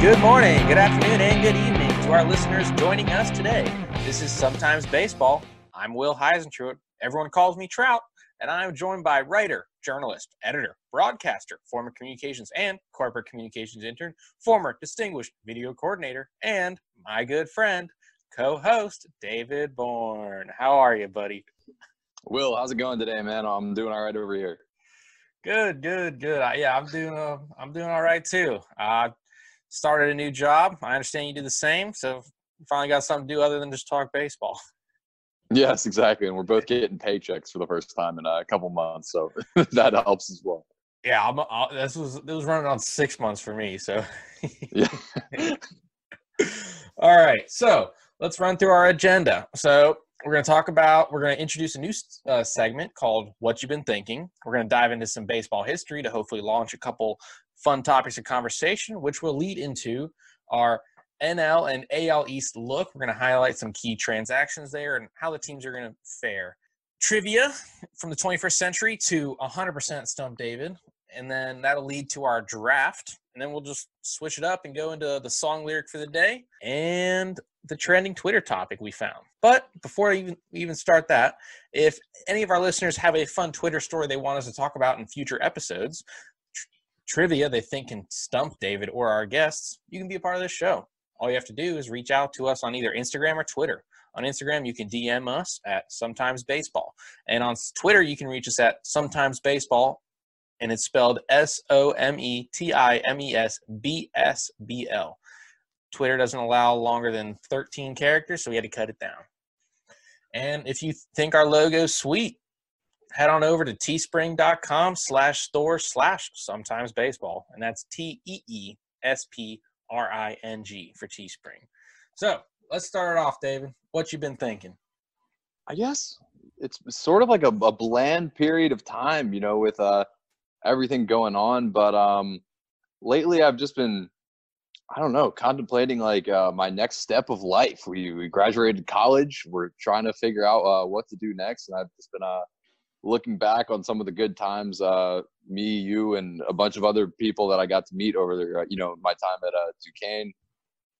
Good morning, good afternoon, and good evening to our listeners joining us today. This is Sometimes Baseball. I'm Will Heisentrout. Everyone calls me Trout, and I'm joined by writer, journalist, editor, broadcaster, former communications and corporate communications intern, former distinguished video coordinator, and my good friend, co-host David Bourne. How are you, buddy? Will, how's it going today, man? I'm doing all right over here. Good, good, good. Uh, yeah, I'm doing. Uh, I'm doing all right too. Uh, started a new job. I understand you do the same. So finally got something to do other than just talk baseball. Yes, exactly. And we're both getting paychecks for the first time in uh, a couple months, so that helps as well. Yeah, I'm, i this was it was running on six months for me. So yeah. All right, so let's run through our agenda. So we're going to talk about we're going to introduce a new uh, segment called "What You've Been Thinking." We're going to dive into some baseball history to hopefully launch a couple fun topics of conversation, which will lead into our NL and AL East look. We're going to highlight some key transactions there and how the teams are going to fare. Trivia from the 21st century to 100% Stump David. And then that'll lead to our draft. And then we'll just switch it up and go into the song lyric for the day and the trending Twitter topic we found. But before I even, even start that, if any of our listeners have a fun Twitter story they want us to talk about in future episodes, trivia they think can stump David or our guests, you can be a part of this show. All you have to do is reach out to us on either Instagram or Twitter. On Instagram, you can DM us at Sometimes Baseball, and on Twitter, you can reach us at Sometimes Baseball, and it's spelled S O M E T I M E S B S B L. Twitter doesn't allow longer than 13 characters, so we had to cut it down. And if you think our logo's sweet, head on over to teespring.com slash store slash sometimes baseball. And that's T E E S P R I N G for Teespring. So let's start it off, David. What you been thinking? I guess it's sort of like a, a bland period of time, you know, with uh, everything going on. But um, lately, I've just been, I don't know, contemplating like uh, my next step of life. We, we graduated college. We're trying to figure out uh, what to do next, and I've just been uh, looking back on some of the good times uh, me you and a bunch of other people that i got to meet over there uh, you know my time at uh, duquesne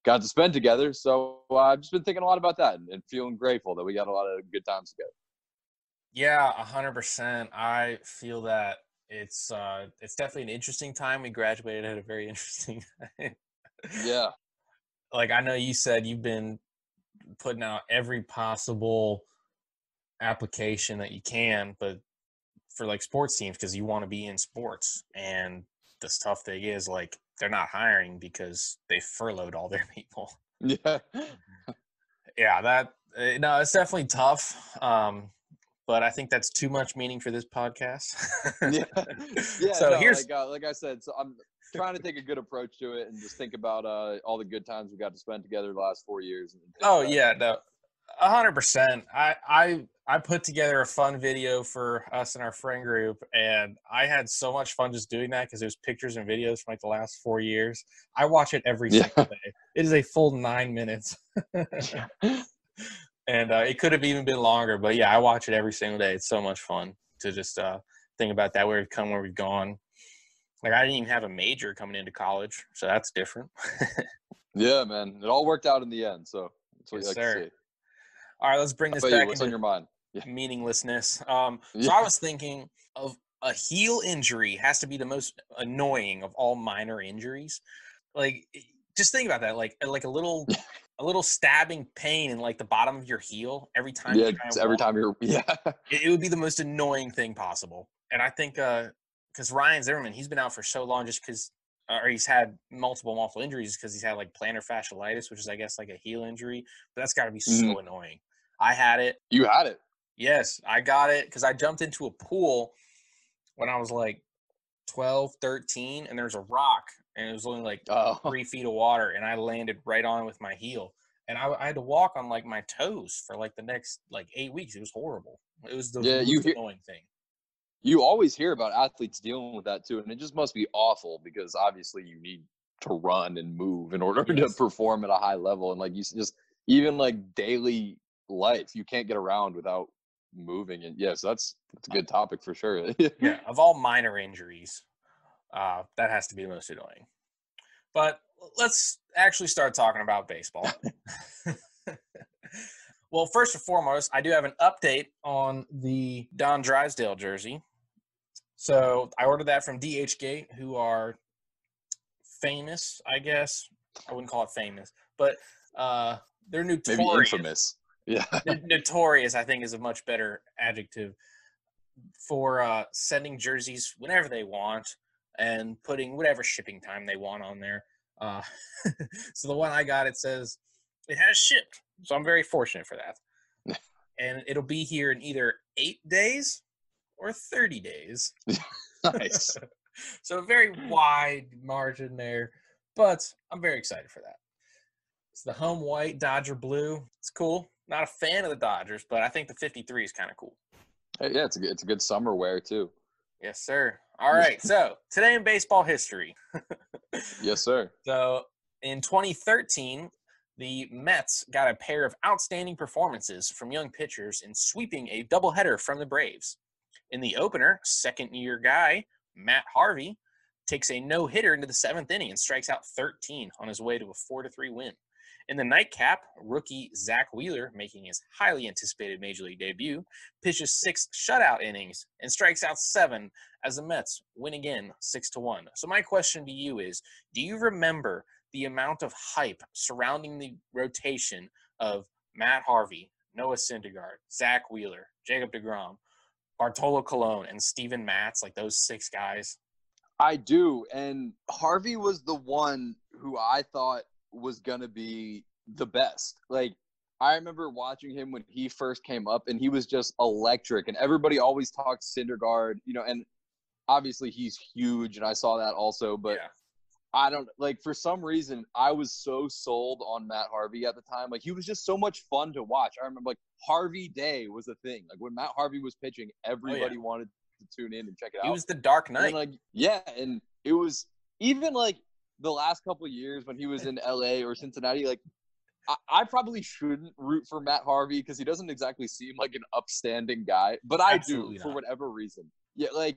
got to spend together so i've just been thinking a lot about that and, and feeling grateful that we got a lot of good times together yeah a 100% i feel that it's uh it's definitely an interesting time we graduated at a very interesting time yeah like i know you said you've been putting out every possible application that you can, but for like sports teams because you want to be in sports. And the tough thing is like they're not hiring because they furloughed all their people. Yeah. yeah, that eh, no, it's definitely tough. Um, but I think that's too much meaning for this podcast. yeah. Yeah. So no, here's like, uh, like I said, so I'm trying to take a good approach to it and just think about uh, all the good times we got to spend together the last four years. oh yeah, no, a hundred percent. I I I put together a fun video for us and our friend group, and I had so much fun just doing that because it was pictures and videos from like the last four years. I watch it every yeah. single day. It is a full nine minutes, and uh, it could have even been longer. But yeah, I watch it every single day. It's so much fun to just uh, think about that where we've come, where we've gone. Like I didn't even have a major coming into college, so that's different. yeah, man, it all worked out in the end. So that's what yes, you like sir. to see. All right, let's bring this back. You? What's on your mind? Yeah. Meaninglessness. Um, so yeah. I was thinking of a heel injury has to be the most annoying of all minor injuries. Like, just think about that. Like, like a little, a little stabbing pain in like the bottom of your heel every time. Yeah, every walk, time you're. Yeah. It, it, would be the most annoying thing possible. And I think, uh, because Ryan Zimmerman, he's been out for so long, just because or he's had multiple multiple injuries because he's had like plantar fasciitis, which is I guess like a heel injury. But that's got to be so mm-hmm. annoying. I had it. You had it. Yes, I got it because I jumped into a pool when I was like 12, 13, and there's a rock, and it was only like oh. three feet of water, and I landed right on with my heel. And I, I, had to walk on like my toes for like the next like eight weeks. It was horrible. It was the yeah, you hear, annoying thing. You always hear about athletes dealing with that too, and it just must be awful because obviously you need to run and move in order yes. to perform at a high level, and like you just even like daily life, you can't get around without moving. And yes, that's that's a uh good topic for sure. yeah, of all minor injuries, uh, that has to be the most annoying. But let's actually start talking about baseball. well, first and foremost, I do have an update on the Don Drysdale jersey. So I ordered that from DHgate, who are famous, I guess. I wouldn't call it famous, but uh, they're notorious. Maybe infamous. Yeah. notorious, I think, is a much better adjective for uh, sending jerseys whenever they want and putting whatever shipping time they want on there. Uh, so the one I got, it says it has shipped. So I'm very fortunate for that. and it'll be here in either eight days or 30 days. nice. so a very wide margin there, but I'm very excited for that. It's the home white Dodger blue. It's cool. Not a fan of the Dodgers, but I think the 53 is kind of cool. Hey, yeah, it's a good, it's a good summer wear too. Yes, sir. All right. so today in baseball history. yes, sir. So in 2013, the Mets got a pair of outstanding performances from young pitchers in sweeping a doubleheader from the Braves. In the opener, second year guy, Matt Harvey, takes a no hitter into the seventh inning and strikes out 13 on his way to a 4 to 3 win. In the nightcap, rookie Zack Wheeler, making his highly anticipated major league debut, pitches six shutout innings and strikes out seven as the Mets win again six to one. So my question to you is: Do you remember the amount of hype surrounding the rotation of Matt Harvey, Noah Syndergaard, Zack Wheeler, Jacob DeGrom, Bartolo Colon, and Steven Matz, like those six guys? I do, and Harvey was the one who I thought was gonna be the best. Like I remember watching him when he first came up, and he was just electric. And everybody always talked Syndergaard, you know, and obviously he's huge, and I saw that also. But yeah. I don't like for some reason I was so sold on Matt Harvey at the time. Like he was just so much fun to watch. I remember like Harvey Day was a thing. Like when Matt Harvey was pitching, everybody oh, yeah. wanted to tune in and check it out. He was the Dark Knight. And, like yeah, and it was even like the last couple years when he was in LA or Cincinnati, like I, I probably shouldn't root for Matt Harvey because he doesn't exactly seem like an upstanding guy, but I Absolutely do not. for whatever reason. Yeah, like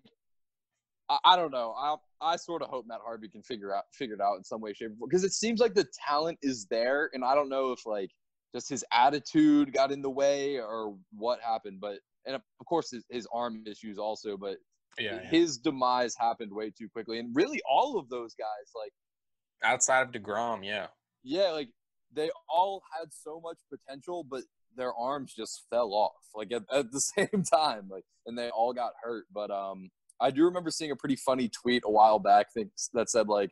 I, I don't know. I I sort of hope Matt Harvey can figure out figure it out in some way, shape, or form because it seems like the talent is there, and I don't know if like just his attitude got in the way or what happened, but and of course his, his arm issues also, but yeah, his yeah. demise happened way too quickly, and really all of those guys like Outside of DeGrom, yeah. Yeah, like they all had so much potential, but their arms just fell off like at, at the same time. Like and they all got hurt. But um I do remember seeing a pretty funny tweet a while back that said like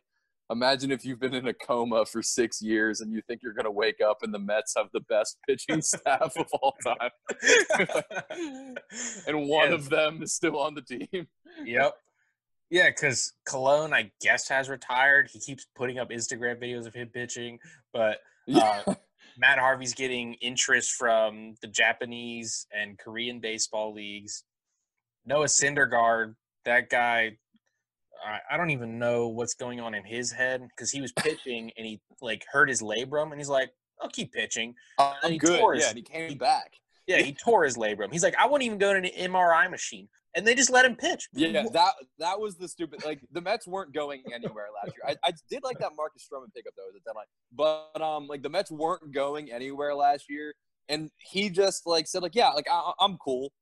imagine if you've been in a coma for six years and you think you're going to wake up and the Mets have the best pitching staff of all time. and one yes. of them is still on the team. Yep. Yeah, because Colon, I guess, has retired. He keeps putting up Instagram videos of him pitching, but uh, Matt Harvey's getting interest from the Japanese and Korean baseball leagues. Noah Syndergaard, that guy, I, I don't even know what's going on in his head because he was pitching and he like hurt his labrum, and he's like, "I'll keep pitching." Uh, I'm good. His, yeah, and he came he, back. Yeah, he tore his labrum. He's like, "I wouldn't even go to an MRI machine." And they just let him pitch. Yeah, that that was the stupid. Like the Mets weren't going anywhere last year. I, I did like that Marcus Stroman pickup though at the deadline, but um, like the Mets weren't going anywhere last year, and he just like said like, yeah, like I, am cool,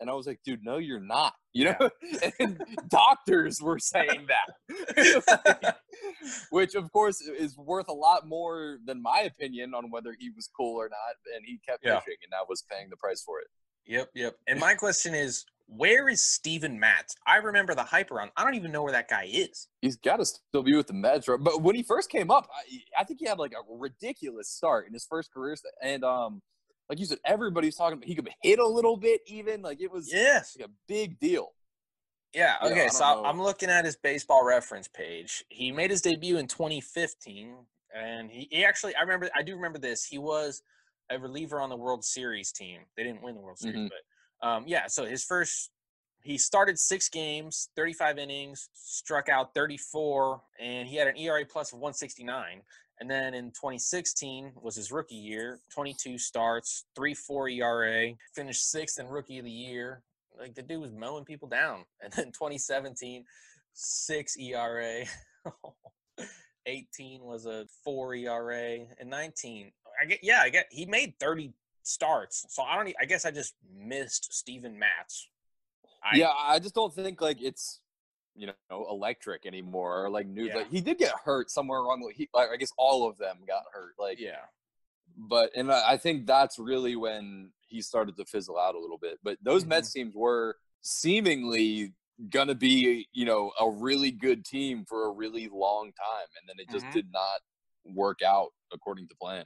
and I was like, dude, no, you're not. You know, and doctors were saying that, which of course is worth a lot more than my opinion on whether he was cool or not, and he kept yeah. pitching, and I was paying the price for it. Yep, yep. And my question is, where is Steven Matz? I remember the hype around. I don't even know where that guy is. He's got to still be with the Mets, right? But when he first came up, I, I, think he had like a ridiculous start in his first career. And um, like you said, everybody's talking about he could hit a little bit, even like it was yes, like a big deal. Yeah. Okay. Yeah, so know. I'm looking at his baseball reference page. He made his debut in 2015, and he, he actually I remember I do remember this. He was a reliever on the World Series team. They didn't win the World Series, mm-hmm. but um, yeah, so his first, he started six games, 35 innings, struck out 34, and he had an ERA plus of 169. And then in 2016 was his rookie year, 22 starts, 3-4 ERA, finished sixth in rookie of the year. Like the dude was mowing people down. And then 2017, six ERA. 18 was a four ERA, and 19. I get yeah, I get he made 30 starts. So I don't. I guess I just missed Steven Matz. I, yeah, I just don't think like it's you know electric anymore or like news. Yeah. Like he did get hurt somewhere along the. He, like, I guess all of them got hurt. Like yeah, but and I think that's really when he started to fizzle out a little bit. But those Mets teams were seemingly gonna be you know a really good team for a really long time, and then it just Mhm. did not work out according to plan.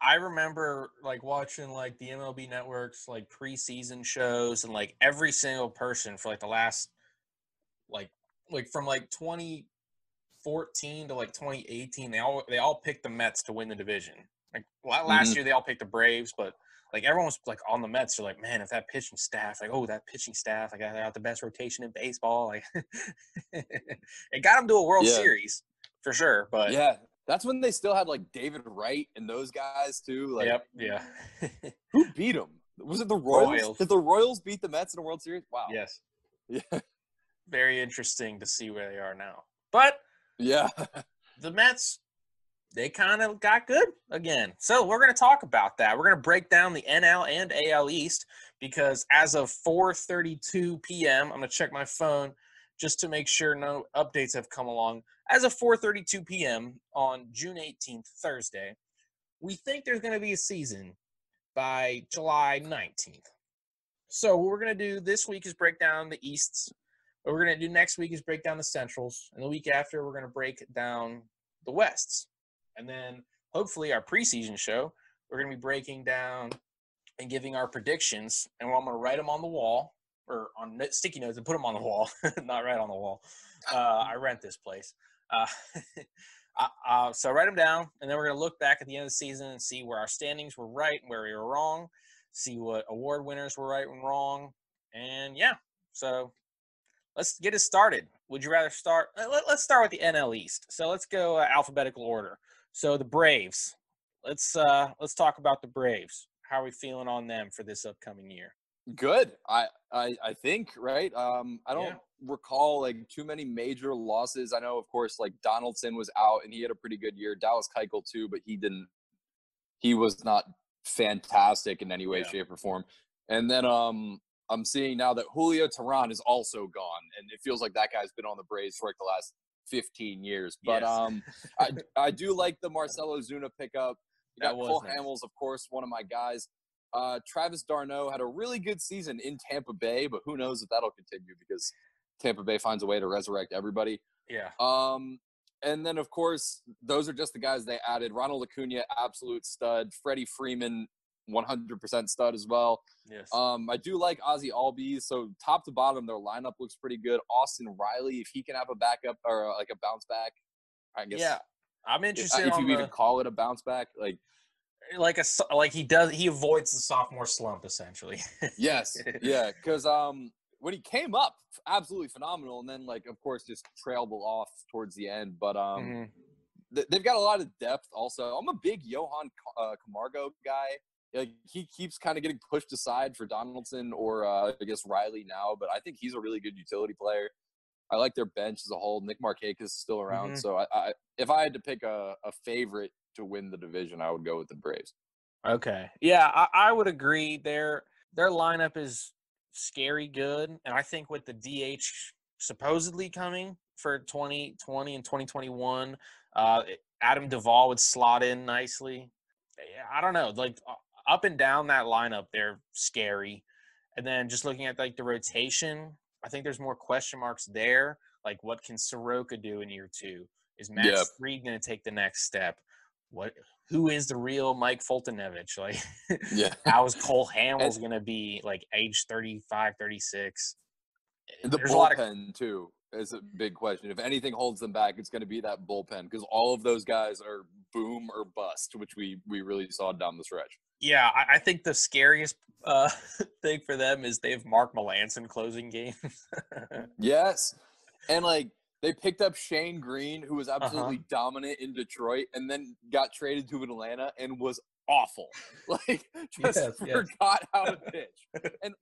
I remember like watching like the MLB networks like preseason shows and like every single person for like the last like like from like 2014 to like 2018 they all they all picked the Mets to win the division. Like la- last Mhm. year they all picked the Braves, but like everyone was like on the Mets. They're like, man, if that pitching staff, like, oh, that pitching staff, like, I got the best rotation in baseball. Like, it got them to a World Yeah. Series for sure. But yeah, that's when they still had like David Wright and those guys too. Like yep, yeah, who beat them? Was it the Royals? Royals. Did the Royals beat the Mets in the World Series? Wow. yes. Yeah. very interesting to see where they are now. But Yeah. the Mets, they kind of got good again. So we're going to talk about that. We're going to break down the NL and AL East because as of 4:32 p.m., I'm going to check my phone just to make sure no updates have come along. As of 4:32 p.m. on June 18th, Thursday, we think there's going to be a season by July 19th. So what we're going to do this week is break down the Easts. What we're going to do next week is break down the Centrals. And the week after, we're going to break down the Wests. And then hopefully our preseason show, we're going to be breaking down and giving our predictions. And I'm going to write them on the wall or on sticky notes and put them on the wall, not right on the wall. Uh, I rent this place. Uh, uh, so write them down, and then we're going to look back at the end of the season and see where our standings were right and where we were wrong, see what award winners were right and wrong. And yeah, so let's get it started. Would you rather start? Let, us start with the NL East. So let's go uh, alphabetical order. So the Braves. Let's uh let's talk about the Braves. How are we feeling on them for this upcoming year? Good. I, I I think right. Um, I don't Yeah. recall like too many major losses. I know, of course, like Donaldson was out and he had a pretty good year. Dallas Keuchel too, but he didn't. He was not fantastic in any way, Yeah. shape, or form. And then um, I'm seeing now that Julio Teheran is also gone, and it feels like that guy's been on the Braves for like the last 15 years. But Yes. um, I I do like the Marcell Ozuna pickup. You That got was Cole nice. Hamels, of course, one of my guys. Uh, Travis d'Arnaud had a really good season in Tampa Bay, but who knows if that'll continue because Tampa Bay finds a way to resurrect everybody. Yeah. Um, and then, of course, those are just the guys they added. Ronald Acuna, absolute stud. Freddie Freeman, 100% stud as well. Yes. Um, I do like Ozzie Albies. So top to bottom, their lineup looks pretty good. Austin Riley, if he can have a backup or uh, like a bounce back, I guess. yeah. I'm If, interested if on you the, even call it a bounce back, like like a like he does he avoids the sophomore slump essentially. Yes, yeah, because um, when he came up, absolutely phenomenal, and then like of course just trailed off towards the end. But um, Mhm. th- they've got a lot of depth. Also, I'm a big Johan uh, Camargo guy. Like he keeps kind of getting pushed aside for Donaldson or uh, I guess Riley now, but I think he's a really good utility player. I like their bench as a whole. Nick Markakis is still around, Mhm. so I, I if I had to pick a, a favorite to win the division, I would go with the Braves. Okay. Yeah, I, I would agree. Their their lineup is scary good, and I think with the DH supposedly coming for 2020 and 2021, uh, Adam Duvall would slot in nicely. I don't know, like up and down that lineup, they're scary. And then just looking at like the rotation, I think there's more question marks there. Like, what can Soroka do in year two? Is Max Yep. Fried going to take the next step? What? Who is the real Mike Foltynewicz? Like, Yeah, how is Cole Hamels going to be like age 35, 36? the There's lot of bullpen too is a big question. If anything holds them back, it's going to be that bullpen because all of those guys are boom or bust, which we we really saw down the stretch. yeah. I, I think the scariest uh, thing for them is they have Mark Melancon closing games. Yes, and like they picked up Shane Greene, who was Uh-huh. absolutely dominant in Detroit, and then got traded to Atlanta and was awful. Like just Yes, yes. forgot how to pitch. and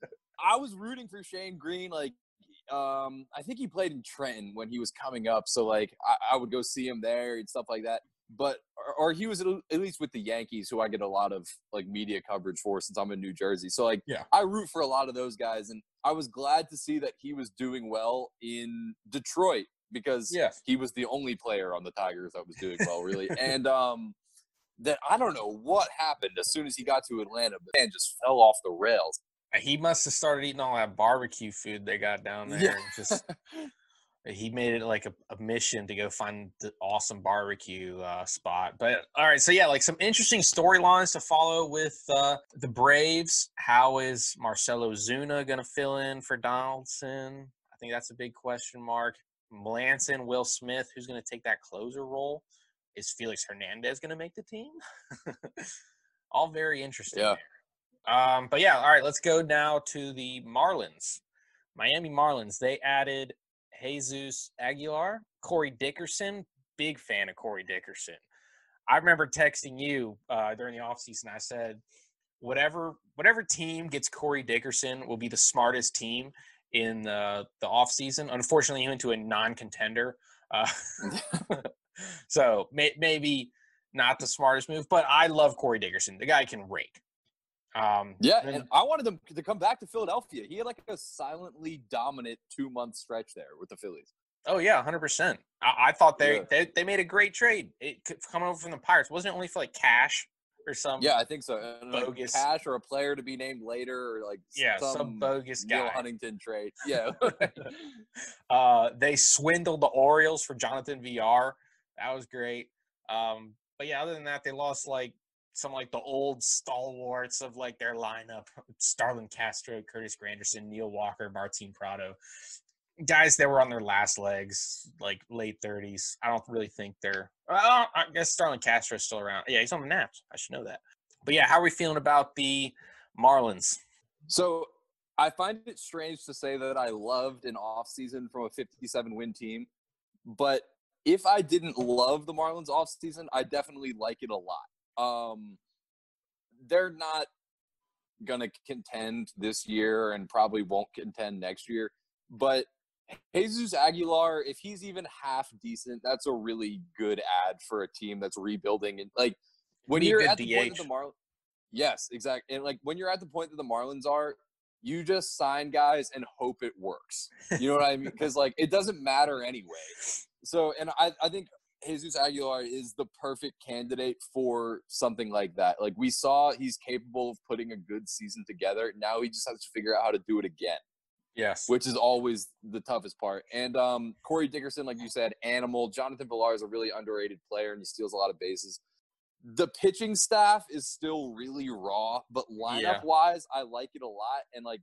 I was rooting for Shane Greene. Like um, I think he played in Trenton when he was coming up. So like I, I would go see him there and stuff like that. But or, or, he was at least with the Yankees, who I get a lot of like media coverage for since I'm in New Jersey. So like yeah, I root for a lot of those guys, and I was glad to see that he was doing well in Detroit because yes. he was the only player on the Tigers that was doing well, really. and um, that I don't know what happened as soon as he got to Atlanta, but man just fell off the rails. He must have started eating all that barbecue food they got down there. Yeah. And just he made it like a, a, mission to go find the awesome barbecue uh, spot. But all right, so yeah, like some interesting storylines to follow with uh, the Braves. How is Marcell Ozuna going to fill in for Donaldson? I think that's a big question mark. Melancon, Will Smith, who's going to take that closer role? Is Felix Hernandez going to make the team? All very interesting. Yeah. Um, but yeah, all right, let's go now to the Marlins. Miami Marlins, they added Jesus Aguilar, Corey Dickerson, big fan of Corey Dickerson. I remember texting you uh, during the offseason. I said, whatever whatever team gets Corey Dickerson will be the smartest team in the, the offseason. Unfortunately, he went to a non contender. Uh, so may, maybe not the smartest move, but I love Corey Dickerson. The guy can rake. Um, yeah, and, and I wanted him to come back to Philadelphia. He had like a silently dominant two month stretch there with the Phillies. Oh yeah, hundred percent. I, I, thought they, Yeah. they they made a great trade. It could- coming over from the Pirates wasn't it only for like cash or some Yeah, I think so. And, bogus- cash or a player to be named later, or like yeah some, some, bogus Neil guy. Huntington trade. Yeah, uh, they swindled the Orioles for Jonathan Villar. That was great. Um, but yeah, other than that, they lost like some like the old stalwarts of like their lineup: Starlin Castro, Curtis Granderson, Neil Walker, Martin Prado. Guys that were on their last legs, like late thirties. I don't really think they're. Well, I guess Starlin Castro's still around. Yeah, he's on the Nats. I should know that. But yeah, how are we feeling about the Marlins? So I find it strange to say that I loved an offseason from a 57 win team, but if I didn't love the Marlins offseason, I definitely like it a lot. Um, they're not going to contend this year and probably won't contend next year, but Jesus Aguilar, if he's even half decent, that's a really good ad for a team that's rebuilding and like when you're at the point that the Marlins Yes, exactly. And like when you're at the point that the Marlins are, you just sign guys and hope it works. You know what I mean? Because like it doesn't matter anyway. So, and I, I think Jesus Aguilar is the perfect candidate for something like that. Like we saw he's capable of putting a good season together. Now he just has to figure out how to do it again, Yes. which is always the toughest part. And um, Corey Dickerson, like you said, animal. Jonathan Villar is a really underrated player and he steals a lot of bases. The pitching staff is still really raw, but lineup Yeah. wise, I like it a lot. And like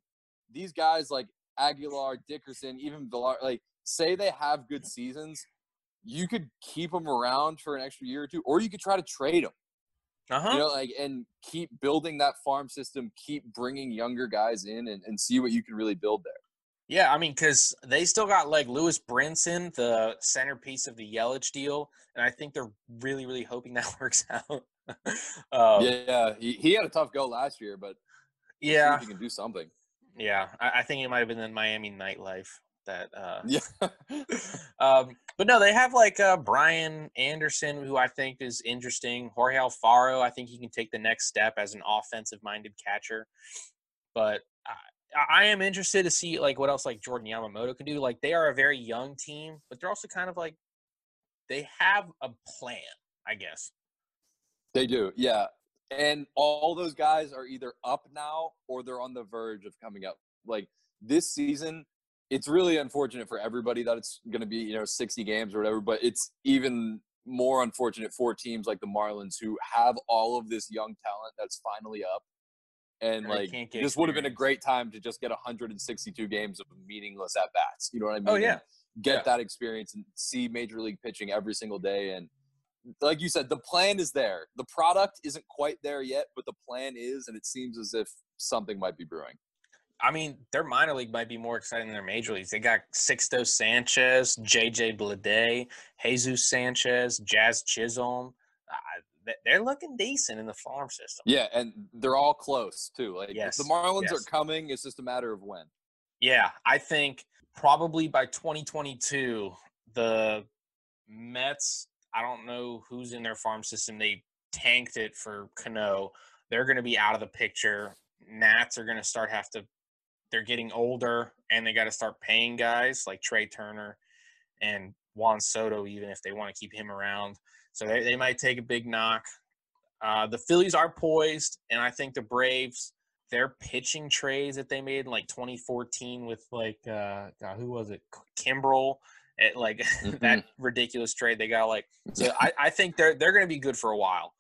these guys, like Aguilar, Dickerson, even Villar, like say they have good seasons, you could keep them around for an extra year or two, or you could try to trade them. Uh huh. You know, like and keep building that farm system, keep bringing younger guys in, and, and see what you can really build there. Yeah, I mean, because they still got like Lewis Brinson, the centerpiece of the Yelich deal, and I think they're really, really hoping that works out. um, yeah, he, he had a tough go last year, but yeah, he can do something. yeah. I, I think it might have been the Miami nightlife that. Uh, Yeah, um, but no, they have like uh, Brian Anderson, who I think is interesting. Jorge Alfaro, I think he can take the next step as an offensive-minded catcher. But I, I am interested to see like what else like Jordan Yamamoto can do. Like they are a very young team, but they're also kind of like they have a plan, I guess. they do. Yeah, and all those guys are either up now or they're on the verge of coming up. Like this season, it's really unfortunate for everybody that it's going to be you know 60 games or whatever. But it's even more unfortunate for teams like the Marlins who have all of this young talent that's finally up. And And like this would have been a great time to just get 162 games of meaningless at bats. You know what I mean? Oh And yeah, get Yeah. that experience and see major league pitching every single day and like you said the plan is there the product isn't quite there yet but the plan is and it seems as if something might be brewing I mean their minor league might be more exciting than their major leagues. They got Sixto Sanchez, JJ Bleday, Jesus Sanchez, Jazz Chisholm. Uh, they- they're looking decent in the farm system. yeah and they're all close too like Yes, the marlins yes. are coming it's just a matter of when Yeah, I think probably by 2022, the Mets. I don't know who's in their farm system. They tanked it for Cano. They're going to be out of the picture. Nats are going to start have to. They're getting older, and they got to start paying guys like Trea Turner and Juan Soto, even if they want to keep him around. So they, they might take a big knock. Uh, the Phillies are poised, and I think the Braves, their pitching trades that they made in like 2014 with like uh, God, who was it, Kimbrel, at like mm-hmm. that ridiculous trade they got. Like, so I, I think they're they're going to be good for a while.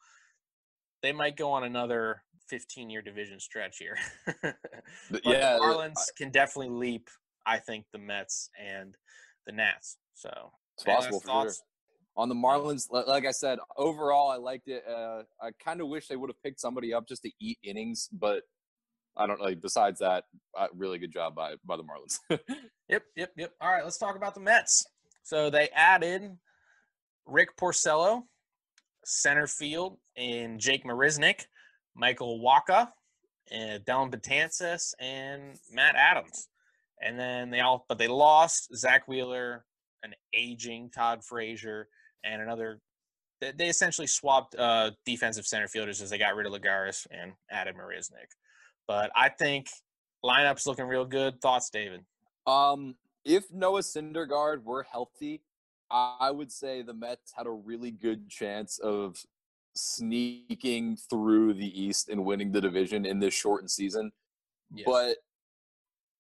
They might go on another 15 year division stretch here. but yeah, the Marlins I, can definitely leap. I think the Mets and the Nats. So it's possible for sure. On the Marlins, like I said, overall I liked it. Uh, I kind of wish they would have picked somebody up just to eat innings, but I don't know. Besides that, uh, really good job by by the Marlins. yep, yep, yep. All right, let's talk about the Mets. So they added Rick Porcello, center field, and Jake Marisnick, Michael Wacha, and Dellin Betances, and Matt Adams. And then they all, but they lost Zack Wheeler, an aging Todd Frazier, and another. They, they essentially swapped uh, defensive center fielders as they got rid of Lagares and added Marisnick. But I think lineup's looking real good. Thoughts, David? Um, if Noah Syndergaard were healthy, I would say the Mets had a really good chance of sneaking through the East and winning the division in this shortened season. Yes. But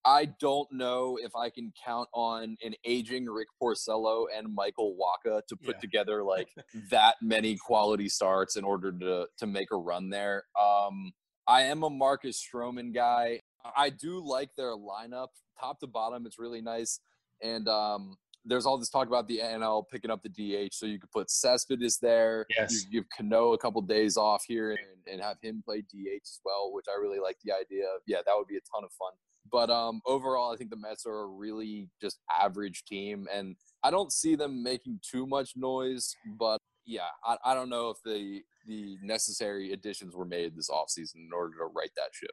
I don't know if I can count on an aging Rick Porcello and Michael Wacha to put yeah. together like that many quality starts in order to to make a run there. Um, I am a Marcus Stroman guy. I do like their lineup, top to bottom. It's really nice, and um, there's all this talk about the NL picking up the DH, so you could put Cespedes there. Yes. You give Cano a couple days off here and, and have him play DH as well, which I really like the idea of. Yeah, that would be a ton of fun. But um, overall, I think the Mets are a really just average team, and I don't see them making too much noise. But yeah, I, I don't know if the the necessary additions were made this offseason in order to right that ship.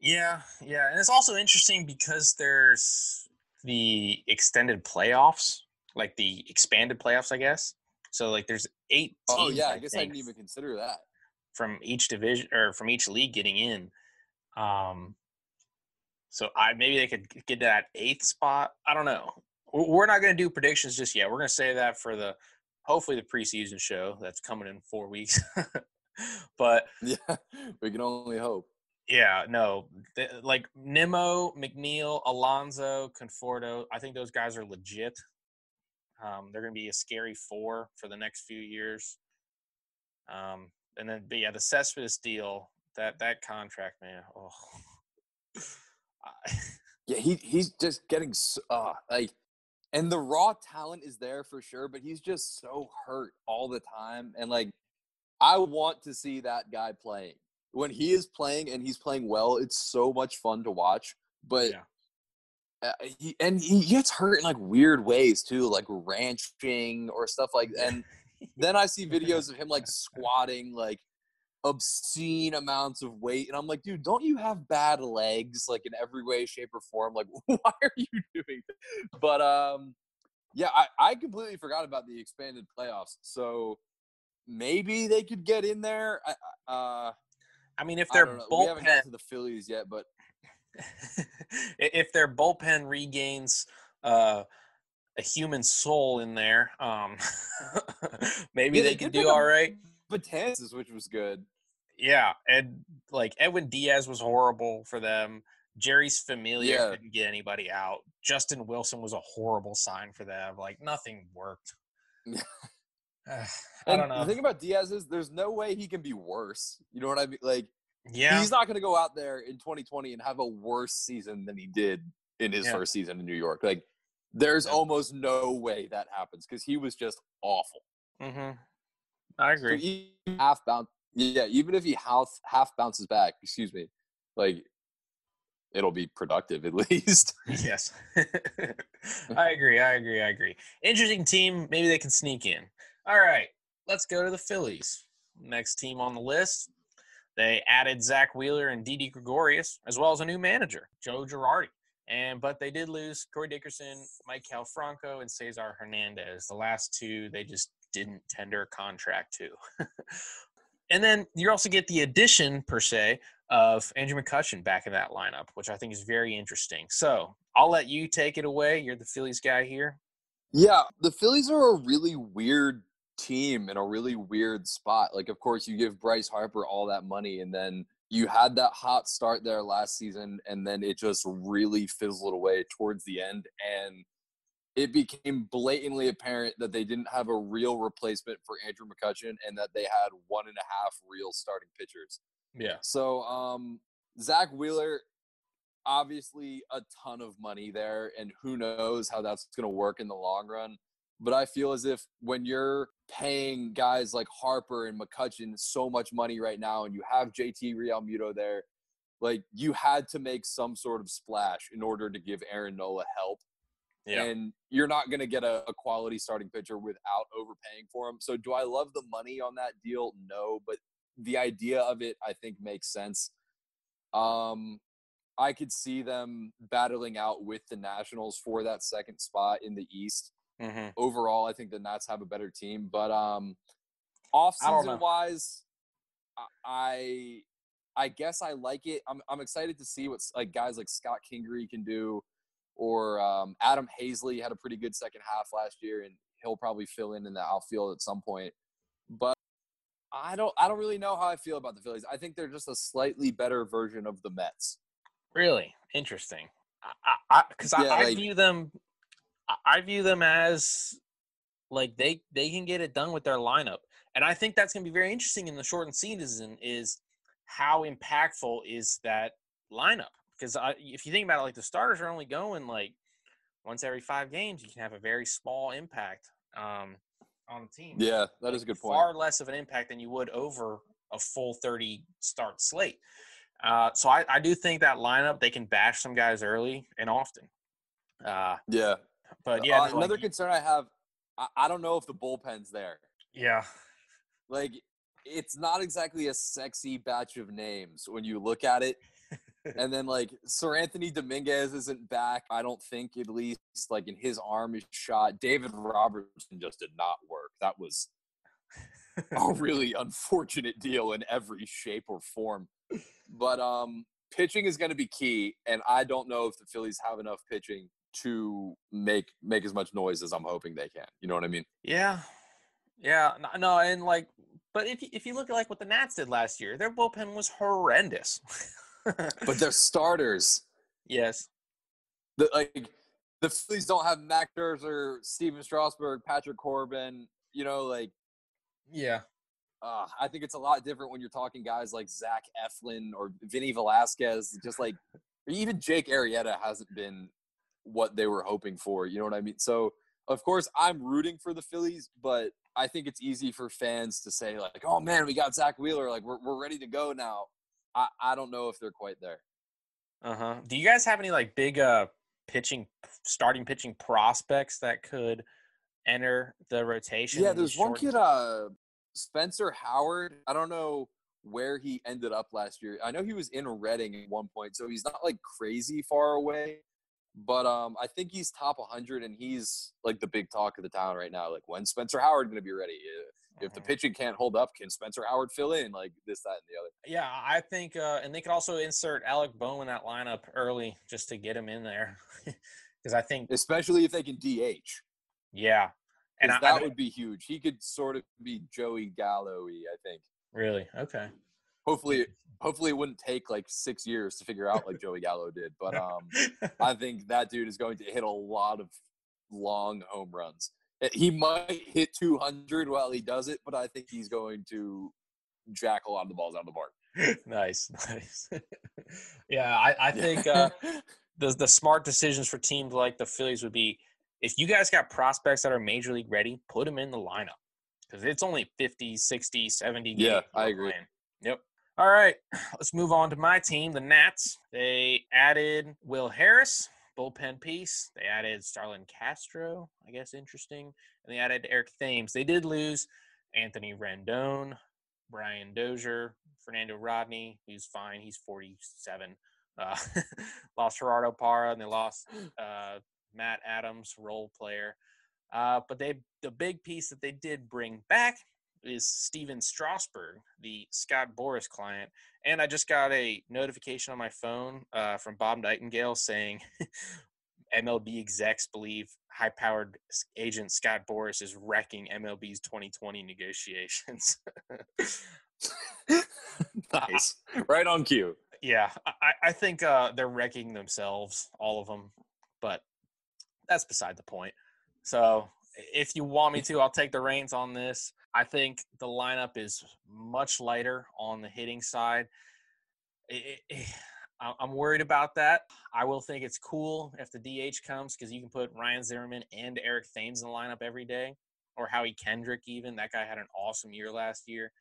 Yeah, yeah, and it's also interesting because there's the extended playoffs, like the expanded playoffs, I guess. So like there's eight. oh yeah, I, I guess I didn't even consider that from each division or from each league getting in. Um, so I maybe they could get to that eighth spot. I don't know. We're not going to do predictions just yet. We're going to say that for the hopefully the preseason show that's coming in four weeks. but yeah, we can only hope. Yeah, no, like Nimmo, McNeil, Alonso, Conforto. I think those guys are legit. Um, they're going to be a scary four for the next few years. Um, and then, but yeah, the Cespedes deal, that that contract, man. Oh, yeah, he he's just getting uh, like, and the raw talent is there for sure, but he's just so hurt all the time. And like, I want to see that guy playing when he is playing and he's playing well. It's so much fun to watch. But yeah. Uh, he and he gets hurt in like weird ways too, like ranching or stuff like. And then I see videos of him like squatting like obscene amounts of weight and i'm like dude don't you have bad legs like in every way shape or form like why are you doing that? but um yeah I, I completely forgot about the expanded playoffs so maybe they could get in there uh i mean if their bullpen we haven't got to the phillies yet but if their bullpen regains uh a human soul in there um maybe yeah, they, they could do all right Betances, which was good. Yeah, and like Edwin Diaz was horrible for them. Jeurys Familia yeah. couldn't get anybody out. Justin Wilson was a horrible sign for them. Like nothing worked. I don't know. The thing about Diaz is there's no way he can be worse. You know what I mean? Like, yeah, he's not going to go out there in 2020 and have a worse season than he did in his yeah. first season in New York. Like, there's yeah. almost no way that happens because he was just awful. Mm-hmm. I agree. So half bounce, yeah. Even if he half half bounces back, excuse me, like it'll be productive at least. yes, I agree. I agree. I agree. Interesting team. Maybe they can sneak in. All right, let's go to the Phillies. Next team on the list. They added Zack Wheeler and Didi Gregorius, as well as a new manager, Joe Girardi. And but they did lose Corey Dickerson, Maikel Franco, and Cesar Hernandez. The last two they just didn't tender a contract to. and then you also get the addition per se of Andrew McCutchen back in that lineup, which I think is very interesting. So I'll let you take it away. You're the Phillies guy here. Yeah, the Phillies are a really weird team in a really weird spot. Like, of course, you give Bryce Harper all that money, and then you had that hot start there last season, and then it just really fizzled away towards the end. And it became blatantly apparent that they didn't have a real replacement for Andrew McCutchen and that they had one and a half real starting pitchers. Yeah. So, um, Zack Wheeler, obviously a ton of money there, and who knows how that's going to work in the long run. But I feel as if when you're paying guys like Harper and McCutchen so much money right now, and you have JT Realmuto there, like you had to make some sort of splash in order to give Aaron Nola help. Yeah. And you're not going to get a, a, quality starting pitcher without overpaying for him. So, do I love the money on that deal? No, but the idea of it, I think, makes sense. Um, I could see them battling out with the Nationals for that second spot in the East. Mm-hmm. Overall, I think the Nats have a better team, but um, off season wise, I I guess I like it. I'm I'm excited to see what like guys like Scott Kingery can do, or um, Adam Haseley had a pretty good second half last year, and he'll probably fill in in the outfield at some point. But I don't I don't really know how I feel about the Phillies. I think they're just a slightly better version of the Mets. Really interesting. Because I, I, yeah, I, I like, view them I view them as like they they can get it done with their lineup, and I think that's going to be very interesting in the shortened season. Is how impactful is that lineup? Because if you think about it, like the starters are only going like once every five games, you can have a very small impact um, on the team. Yeah, that is a good point. Far less of an impact than you would over a full 30 start slate. Uh, so I, I do think that lineup they can bash some guys early and often. Uh, yeah, but yeah, uh, another like, concern I have, I, I don't know if the bullpen's there. Yeah, like it's not exactly a sexy batch of names when you look at it. and then like Seranthony Dominguez isn't back. I don't think at least like in his arm is shot. David Robertson just did not work. That was a really unfortunate deal in every shape or form. But um pitching is going to be key and I don't know if the Phillies have enough pitching to make make as much noise as I'm hoping they can. You know what I mean? Yeah, yeah. No, and like, but if you, if you look at like what the Nats did last year, their bullpen was horrendous. but their starters, yes, the like the Phillies don't have Max Scherzer, Stephen Strasburg, Patrick Corbin. You know, like, yeah. Uh, I think it's a lot different when you're talking guys like Zach Eflin or Vinny Velasquez, just like even Jake Arrieta hasn't been what they were hoping for. You know what I mean? So of course I'm rooting for the Phillies, but I think it's easy for fans to say like, "Oh man, we got Zack Wheeler, like we're we're ready to go now." I I don't know if they're quite there. Uh huh. Do you guys have any like big uh pitching starting pitching prospects that could enter the rotation? Yeah, there's one kid, uh, Spencer Howard. I don't know where he ended up last year. I know he was in Reading at one point, so he's not like crazy far away. But um, I think he's top 100, and he's like the big talk of the town right now. Like, when Spencer Howard going to be ready? If the mm-hmm. pitching can't hold up, can Spencer Howard fill in? Like this, that, and the other. Yeah, I think, uh, and they could also insert Alec Bohm in that lineup early just to get him in there, because I think, especially if they can DH. Yeah, and I, that I, would be huge. He could sort of be Joey Gallo-y, I think. Really? Okay. Hopefully, hopefully it wouldn't take like six years to figure out like Joey Gallo did. But um, I think that dude is going to hit a lot of long home runs. Eh, he might hit 200 while he does it, but I think he's going to jack a lot of the balls out of the park. nice, nice. yeah, I, I think uh, the the smart decisions for teams like the Phillies would be if you guys got prospects that are major league ready, put them in the lineup because it's only 50, 60, 70. Yeah, I agree. Playing. Yep. All right, let's move on to my team, the Nats. They added Will Harris, bullpen piece. They added Starlin Castro, I guess interesting. And they added Eric Thames. They did lose Anthony Rendon, Brian Dozier, Fernando Rodney, He's fine. He's 47. Uh, lost Gerardo Parra and they lost uh, Matt Adams, role player. Uh, but they the big piece that they did bring back is Stephen Strasburg, the Scott Boras client. And I just got a notification on my phone uh, from Bob Nightingale saying MLB execs believe high powered agent Scott Boras is wrecking MLB's 2020 negotiations. nice. Right on cue. Yeah, I, I think uh, they're wrecking themselves, all of them. But that's beside the point. So if you want me to, I'll take the reins on this. I think the lineup is much lighter on the hitting side. It, it, I'm worried about that. I will think it's cool if the DH comes because you can put Ryan Zimmerman and Eric Thames in the lineup every day, or Howie Kendrick even. That guy had an awesome year last year.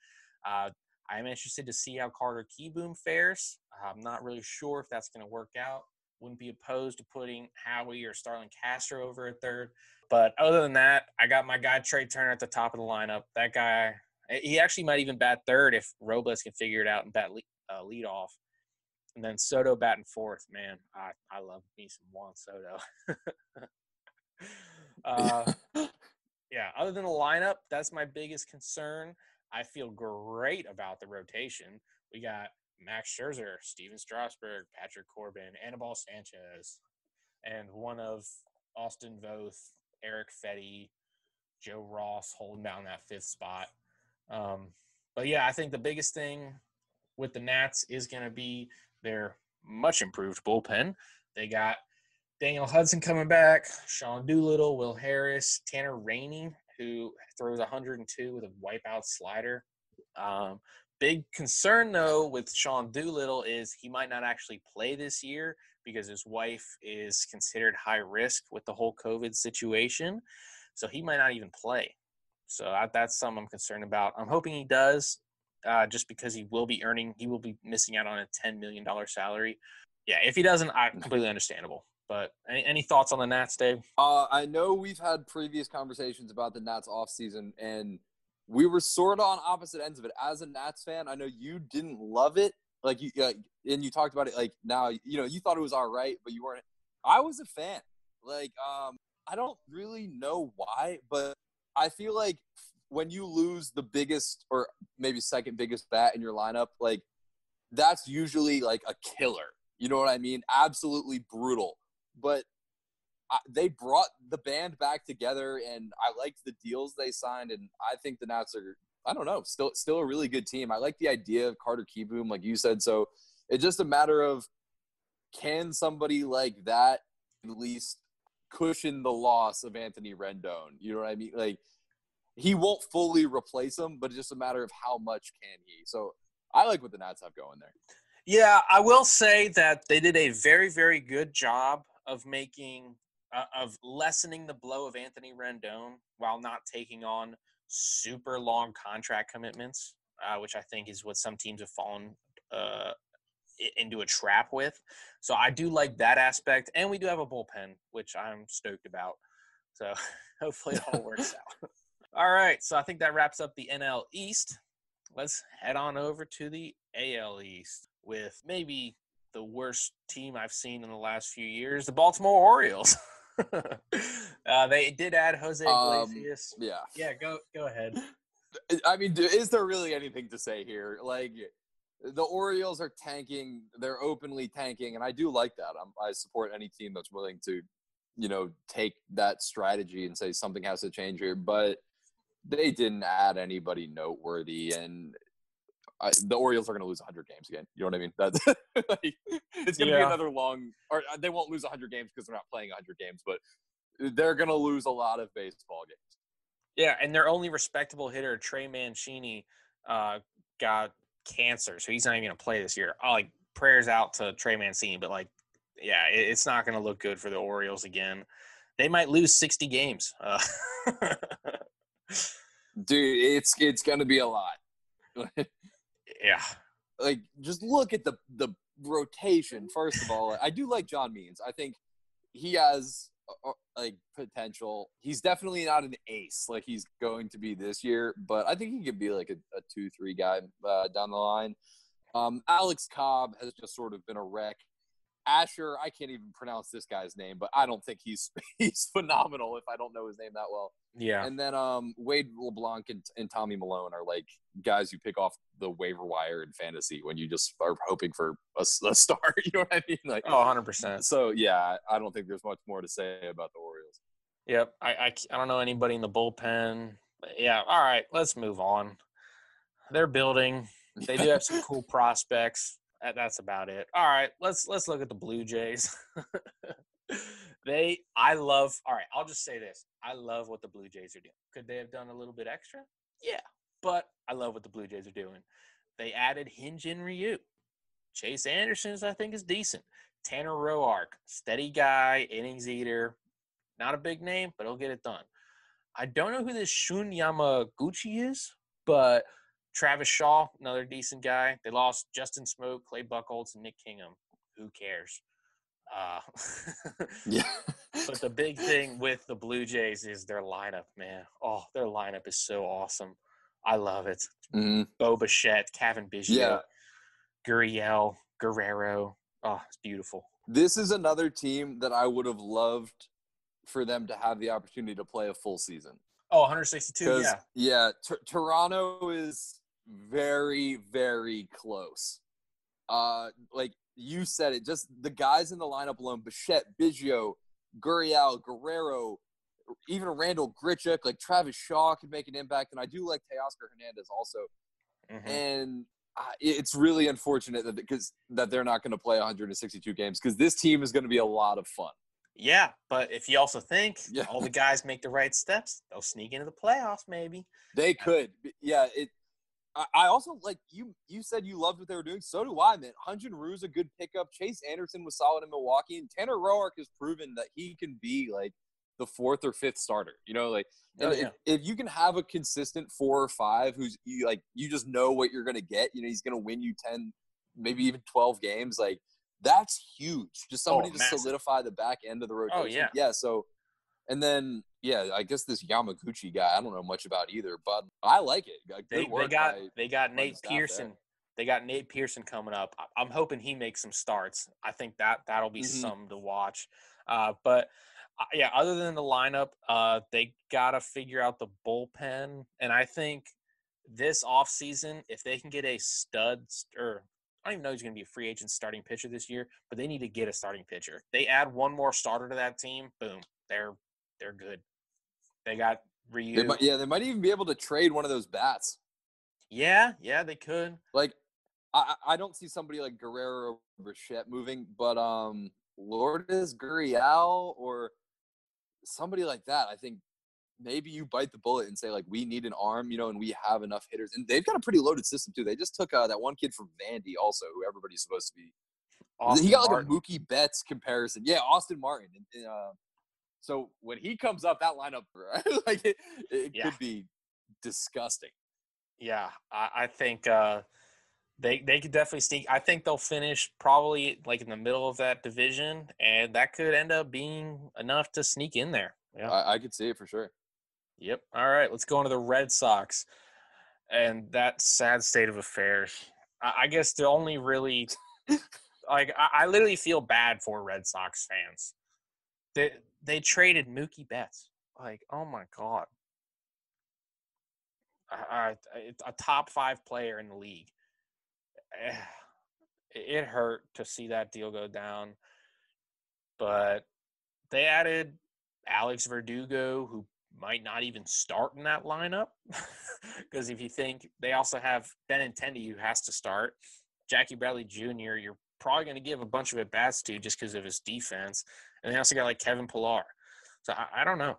Uh, I'm interested to see how Carter Kieboom fares. I'm not really sure if that's going to work out. Wouldn't be opposed to putting Howie or Starlin Castro over at third. But other than that, I got my guy Trea Turner at the top of the lineup. That guy, he actually might even bat third if Robles can figure it out and bat lead, uh, lead off. And then Soto batting fourth. Man, I, I love me some Juan Soto. uh, yeah, other than the lineup, that's my biggest concern. I feel great about the rotation. We got Max Scherzer, Stephen Strasburg, Patrick Corbin, Anibal Sanchez, and one of Austin Voth, Eric Fedde, Joe Ross holding down that fifth spot. Um, but yeah, I think the biggest thing with the Nats is going to be their much improved bullpen. They got Daniel Hudson coming back, Sean Doolittle, Will Harris, Tanner Rainey, who throws 102 with a wipeout slider. Um, big concern though with Sean Doolittle is he might not actually play this year because his wife is considered high risk with the whole COVID situation. So he might not even play. So I, that's something I'm concerned about. I'm hoping he does, uh, just because he will be earning, he will be missing out on a $10 million salary. Yeah, if he doesn't, I completely understandable. But any, any thoughts on the Nats, Dave? Uh, I know we've had previous conversations about the Nats offseason, and we were sort of on opposite ends of it. As a Nats fan, I know you didn't love it, like you, and you talked about it like now. You know, you thought it was all right, but you weren't. I was a fan. Like, um, I don't really know why, but I feel like when you lose the biggest or maybe second biggest bat in your lineup, like that's usually like a killer. You know what I mean? Absolutely brutal. But They brought the band back together, and I liked the deals they signed, and I think the Nats are. I don't know, still still a really good team. I like the idea of Carter Kieboom, like you said. So it's just a matter of can somebody like that at least cushion the loss of Anthony Rendon? You know what I mean? Like he won't fully replace him, but it's just a matter of how much can he. So I like what the Nats have going there. Yeah, I will say that they did a very, very good job of making uh, of lessening the blow of Anthony Rendon while not taking on super long contract commitments, uh, which I think is what some teams have fallen uh, into a trap with. So I do like that aspect, and we do have a bullpen, which I'm stoked about. So hopefully it all works out. all right, so I think that wraps up the NL East. Let's head on over to the AL East with maybe the worst team I've seen in the last few years, the Baltimore Orioles. uh, they did add Jose um, Iglesias. Um, yeah. Yeah, go go ahead. I mean, is there really anything to say here? Like, the Orioles are tanking; they're openly tanking, and I do like that. I'm, I support any team that's willing to, you know, take that strategy and say something has to change here. But they didn't add anybody noteworthy, and I, the Orioles are going to lose 100 games again. You know what I mean? That's like, it's going to yeah. be another long, or uh, they won't lose 100 games because they're not playing 100 games, but they're going to lose a lot of baseball games. Yeah, and their only respectable hitter, Trey Mancini, uh, got cancer, so he's not even going to play this year. Oh, like prayers out to Trey Mancini, but like, yeah, it, it's not going to look good for the Orioles again. They might lose 60 games. Uh, Dude, it's it's going to be a lot. Yeah. Like just look at the the rotation. First of all, I do like John Means. I think he has uh, uh, like potential. He's definitely not an ace like he's going to be this year, but I think he could be like a, a two three guy uh, down the line. Um, Alex Cobb has just sort of been a wreck. Asher, I can't even pronounce this guy's name, but I don't think he's he's phenomenal if I don't know his name that well. Yeah. And then um, Wade LeBlanc and, and Tommy Milone are like guys you pick off the waiver wire in fantasy when you just are hoping for a, a star. You know what I mean? Like, oh, 100%. so yeah, I don't think there's much more to say about the Orioles. Yep. I, I, I don't know anybody in the bullpen. But yeah. All right. Let's move on. They're building. They do have some cool prospects. That- That's about it. All right. Let's let's look at the Blue Jays. they I love all right, I'll just say this. I love what the Blue Jays are doing. Could they have done a little bit extra? Yeah. But I love what the Blue Jays are doing. They added Hyun-jin Ryu. Chase Anderson's I think is decent. Tanner Roark, steady guy, innings eater. Not a big name, but he'll get it done. I don't know who this Shun Yamaguchi is, but Travis Shaw, another decent guy. They lost Justin Smoak, Clay Buchholz, and Nick Kingham. Who cares? Uh, Yeah. but the big thing with the Blue Jays is their lineup, man. Oh, their lineup is so awesome. I love it. hmm Bo Bichette, Cavan Biggio, Yeah. Gurriel, Guerrero. Oh, it's beautiful. This is another team that I would have loved for them to have the opportunity to play a full season. Oh, 162, yeah. yeah, T- Toronto is very, very close. Uh, like you said it, just the guys in the lineup alone: Bichette, Biggio, Gurriel, Guerrero, even Randal Grichuk, like Travis Shaw could make an impact, and I do like Teoscar Hernandez also. Mhm. And uh, it's really unfortunate that because that they're not going to play 162 games because this team is going to be a lot of fun. Yeah, but if you also think Yeah. all the guys make the right steps, they'll sneak into the playoffs, maybe. They could, yeah. It. I, also like you. You said you loved what they were doing. So do I, man. Hyun-jin Ryu's a good pickup. Chase Anderson was solid in Milwaukee, and Tanner Roark has proven that he can be like the fourth or fifth starter. You know, like Oh, yeah. if, if you can have a consistent four or five, who's you like, you just know what you're gonna get. You know, he's gonna win you ten, maybe even twelve games. Like that's huge. Just somebody Oh, to solidify the back end of the oh, rotation. Oh, yeah. yeah. So, and then yeah, I guess this Yamaguchi guy, I don't know much about either, but I like it. They, they got they got Nate. Pearson. They got Nate Pearson coming up. I'm hoping he makes some starts. I think that that'll be Mhm. something to watch. Uh, but uh, yeah, other than the lineup, uh, they gotta figure out the bullpen, and I think this offseason, if they can get a stud st- or I don't even know he's going to be a free agent starting pitcher this year, but they need to get a starting pitcher. They add one more starter to that team, boom, they're they're good. They got Ryu. They might, yeah, they might even be able to trade one of those bats. yeah, yeah, they could. Like, I I don't see somebody like Guerrero or Bichette moving, but um, Lourdes Gurriel or somebody like that. I think maybe you bite the bullet and say like we need an arm, you know, and we have enough hitters, and they've got a pretty loaded system too. They just took uh, that one kid from Vandy, also who everybody's supposed to be. Austin he got like Martin. a Mookie Betts comparison. Yeah, Austin Martin. And, and, uh, so when he comes up, that lineup, like it, it Yeah. could be disgusting. Yeah, I, I think uh, they they could definitely sneak. I think they'll finish probably like in the middle of that division, and that could end up being enough to sneak in there. Yeah. I, I could see it for sure. Yep. All right, let's go on to the Red Sox and that sad state of affairs. I, I guess the only really like I, I literally feel bad for Red Sox fans. They they traded Mookie Betts. Like, oh my god, a, a, a top five player in the league. Eh, It hurt to see that deal go down, but they added Alex Verdugo, who might not even start in that lineup. Because if you think they also have Ben Benintendi, who has to start, Jackie Bradley Jr., you're probably going to give a bunch of at bats to just because of his defense. And they also got like Kevin Pillar. So I, I don't know.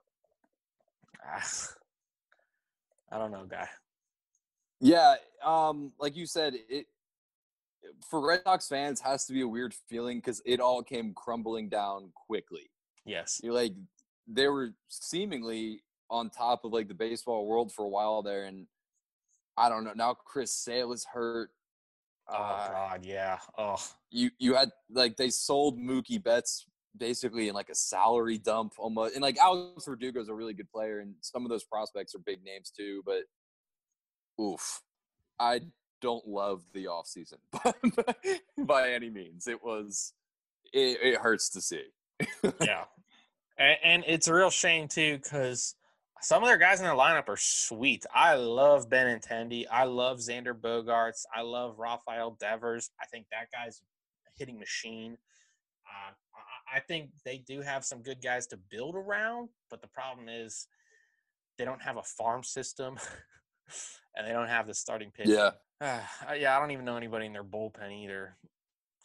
Ah, I don't know, guy. Yeah, um, like you said, it for Red Sox fans has to be a weird feeling because it all came crumbling down quickly. Yes. You're like they were seemingly on top of like the baseball world for a while there, and I don't know. Now Chris Sale is hurt. Oh Uh, God, yeah. Oh, you you had like they sold Mookie Betts basically in like a salary dump almost, and like Alex Verdugo is a really good player, and some of those prospects are big names too. But oof, I don't love the off offseason by any means. It was it, it hurts to see. yeah, and, and it's a real shame too because some of their guys in their lineup are sweet. I love Ben Benintendi. I love Xander Bogaerts. I love Rafael Devers. I think that guy's a hitting machine. Uh, I think they do have some good guys to build around, but the problem is they don't have a farm system and they don't have the starting pitch. Yeah. Uh, yeah, I don't even know anybody in their bullpen either.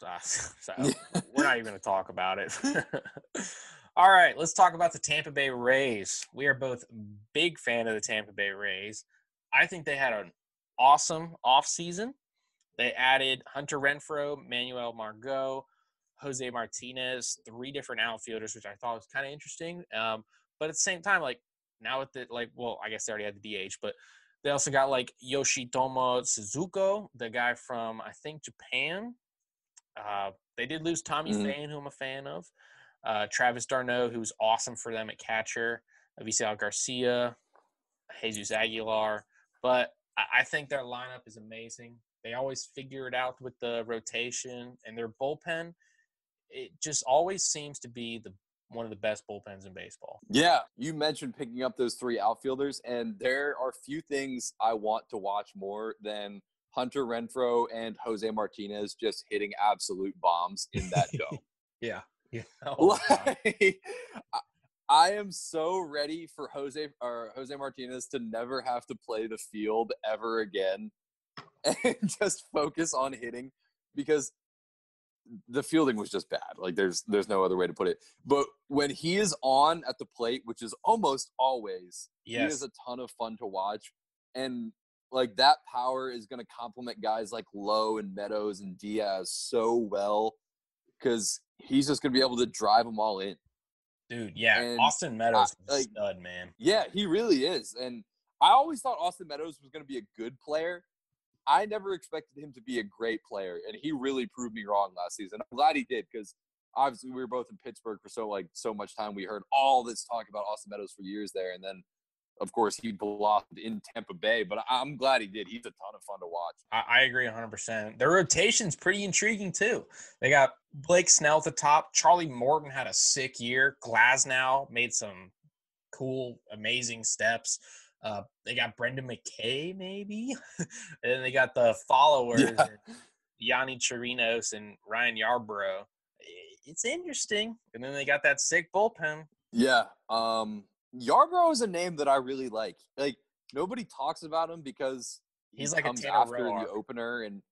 Uh, so we're not even going to talk about it. All right, let's talk about the Tampa Bay Rays. We are both big fan of the Tampa Bay Rays. I think they had an awesome offseason. They added Hunter Renfroe, Manuel Margot, Jose Martinez, three different outfielders, which I thought was kind of interesting. Um, but at the same time, like now with the like, well, I guess they already had the DH, but they also got like Yoshitomo Suzuki, the guy from I think Japan. Uh, they did lose Tommy mm hmm who I'm a fan of. Uh, Travis d'Arnaud, who's awesome for them at catcher. Avisail Garcia, Jesus Aguilar. But I think their lineup is amazing. They always figure it out with the rotation and their bullpen. It just always seems to be the one of the best bullpens in baseball. Yeah, you mentioned picking up those three outfielders, and there are few things I want to watch more than Hunter Renfroe and Jose Martinez just hitting absolute bombs in that dome. yeah. Yeah. Oh, like, I am so ready for Jose or Jose Martinez to never have to play the field ever again and just focus on hitting because the fielding was just bad. Like there's there's no other way to put it. But when he is on at the plate, which is almost always, yes. he is a ton of fun to watch. And like that power is going to complement guys like Lowe and Meadows and Diaz so well because he's just going to be able to drive them all in. Dude, yeah, and Austin Meadows I, like, stud, man. Yeah, he really is. And I always thought Austin Meadows was going to be a good player I never expected him to be a great player, and he really proved me wrong last season. I'm glad he did because obviously we were both in Pittsburgh for so like so much time. We heard all this talk about Austin Meadows for years there, and then of course he blossomed in Tampa Bay. But I'm glad he did. He's a ton of fun to watch. I, I agree 100. percent Their rotation's pretty intriguing too. They got Blake Snell at the top. Charlie Morton had a sick year. Glasnow made some cool, amazing steps. Uh, they got Brendan McKay, maybe, and then they got the followers, yeah. Yonny Chirinos and Ryan Yarbrough. It's interesting, and then they got that sick bullpen. Yeah, um, Yarbrough is a name that I really like. Like nobody talks about him because he's he like comes after the opener, and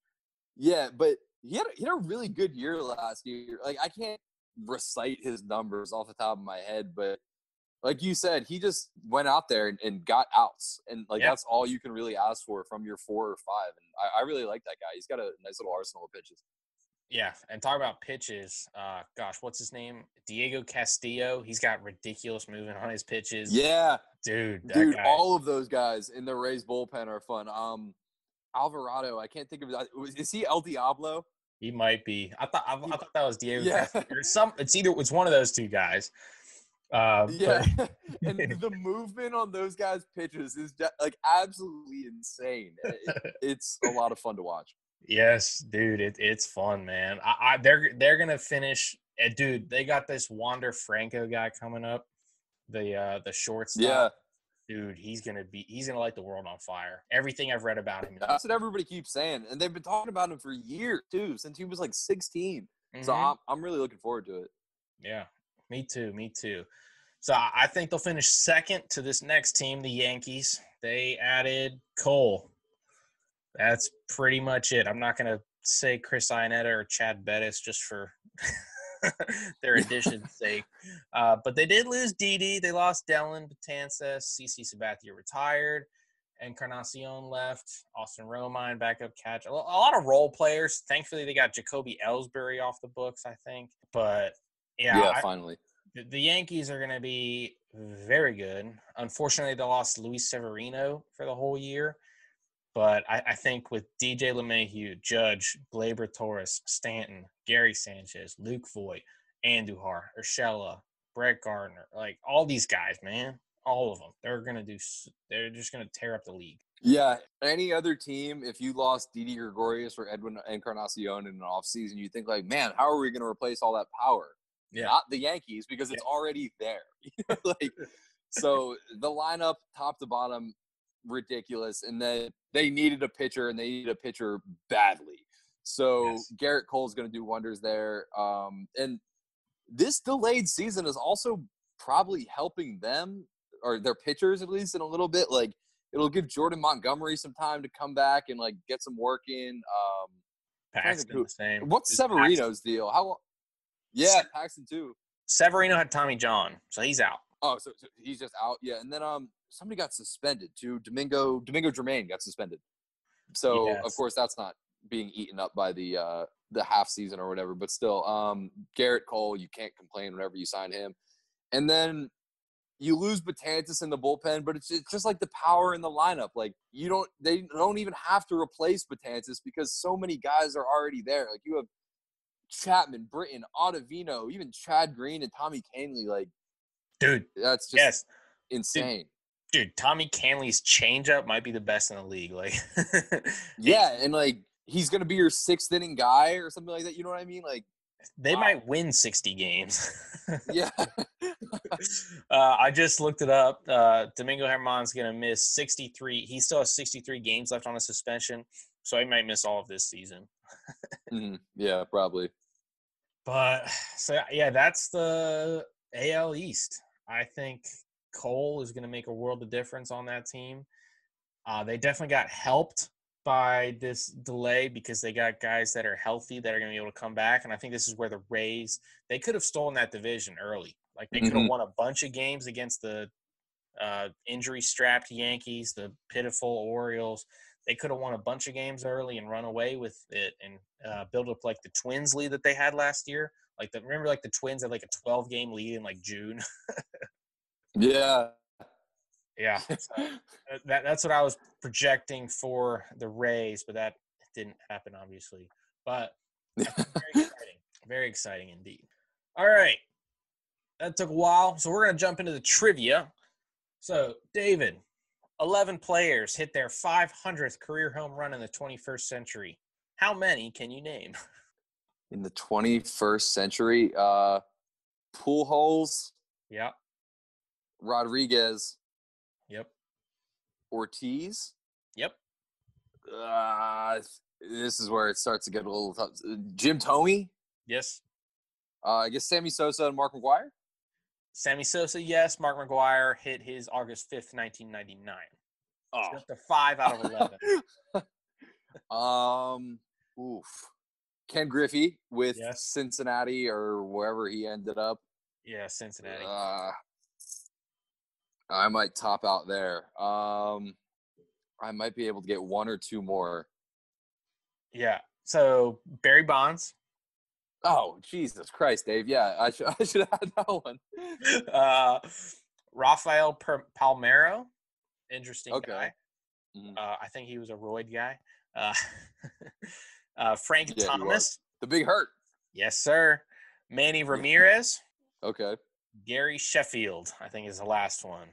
yeah, but he had a, he had a really good year last year. Like I can't recite his numbers off the top of my head, but like you said, he just went out there and, and got outs, and like yeah. that's all you can really ask for from your four or five. And I, I, really like that guy. He's got a nice little arsenal of pitches. Yeah, and talk about pitches. Uh, gosh, what's his name? Diego Castillo. He's got ridiculous movement on his pitches. Yeah, dude, dude, guy. all of those guys in the Rays bullpen are fun. Um, Alvarado, I can't think of is he El Diablo? He might be. I thought I, I thought that was Diego. Yeah. Castillo. Some it's either it's one of those two guys. Uh, yeah, and the movement on those guys' pitches is de- like absolutely insane. It, it's a lot of fun to watch. Yes, dude, it, it's fun, man. I, I, they're they're gonna finish. Uh, dude, they got this Wander Franco guy coming up. The uh the shortstop. Yeah. Dude, he's gonna be he's gonna light the world on fire. Everything I've read about him. That's what everybody keeps saying, and they've been talking about him for years too, since he was like 16. Mm-hmm. So I'm I'm really looking forward to it. Yeah, me too. Me too. So I think they'll finish second to this next team, the Yankees. They added Cole. That's pretty much it. I'm not going to say Chris Iannetta or Chad Bettis just for their addition's sake. Uh, but they did lose Didi. They lost Dellin Betances. CC Sabathia retired. Encarnacion left. Austin Romine, backup catch. A lot of role players. Thankfully, they got Jacoby Ellsbury off the books, I think. But yeah, yeah, I, finally. The Yankees are going to be very good. Unfortunately, they lost Luis Severino for the whole year. But I, I think with DJ LeMahieu, Judge, Gleyber Torres, Stanton, Gary Sanchez, Luke Voit, Andujar, Urshela, Brett Gardner, like all these guys, man. All of them. They're gonna do. They're just gonna tear up the league. Yeah. Any other team, if you lost Didi Gregorius or Edwin Encarnacion in an offseason, you think like, man, how are we going to replace all that power? Yeah. Not the Yankees because it's Yeah. already there. like, so the lineup, top to bottom, ridiculous. And then they needed a pitcher, and they needed a pitcher badly. So Yes. Gerrit Cole's going to do wonders there. Um, and this delayed season is also probably helping them or their pitchers at least in a little bit. Like it'll give Jordan Montgomery some time to come back and like get some work in. Um, trying to think Paxton who- the same. what's Is Severino's deal? How? Yeah, Paxton too. Severino had Tommy John, so he's out. Oh, so, so he's just out. Yeah, and then um, somebody got suspended too. Domingo Domingo German got suspended. So of course that's not being eaten up by the uh the half season or whatever. But still, um, Gerrit Cole, you can't complain whenever you sign him. And then you lose Betances in the bullpen, but it's it's just like the power in the lineup. Like you don't they don't even have to replace Betances because so many guys are already there. Like you have Chapman, Britton, Ottavino, even Chad Green and Tommy Kahnle. Like Dude, that's just yes. insane. Dude, Tommy Kahnle's changeup might be the best in the league. Like Yeah, and like he's gonna be your sixth inning guy or something like that. You know what I mean? Like, they Wow. might win 60 games. yeah, uh, I just looked it up. Uh, Domingo German's going to miss 63. He still has 63 games left on a suspension, so he might miss all of this season. Mhm. yeah, probably. But so yeah, that's the AL East. I think Cole is going to make a world of difference on that team. Uh, they definitely got helped by this delay because they got guys that are healthy that are going to be able to come back. And I think this is where the Rays they could have stolen that division early. Like they could have Mhm. won a bunch of games against the uh, injury-strapped Yankees, the pitiful Orioles. They could have won a bunch of games early and run away with it and uh, build up like the Twins lead that they had last year. Like the, remember, like the Twins had like a 12 game lead in like June. Yeah. yeah, so uh, that, that's what I was projecting for the Rays, but that didn't happen, obviously. But very exciting, very exciting indeed. All right, that took a while, so we're gonna jump into the trivia. So, David, 11 players hit their 500th career home run in the 21st century. How many can you name? In the 21st century, uh, Pujols, Yep, Rodriguez, yep, Ortiz. yep. Uh, this is where it starts to get a little tough. Jim Thome. Yes. Uh, I guess Sammy Sosa and Mark McGwire. Sammy Sosa, yes. Mark McGwire hit his August 5th, 1999. Oh, five out of 11. Um, oof. Ken Griffey with Yes. Cincinnati or wherever he ended up. yeah, Cincinnati. Uh, I might top out there. Um, I might be able to get one or two more. Yeah. So Barry Bonds, Oh, Jesus Christ, Dave. Yeah, I should I should have had that one. uh, Rafael per- Palmeiro, interesting Okay. guy. Mhm. Uh, I think he was a roid guy. Uh, uh, Frank Yeah. Thomas, The big hurt. yes, sir. Manny Ramirez, Okay. Gary Sheffield, I think is the last one.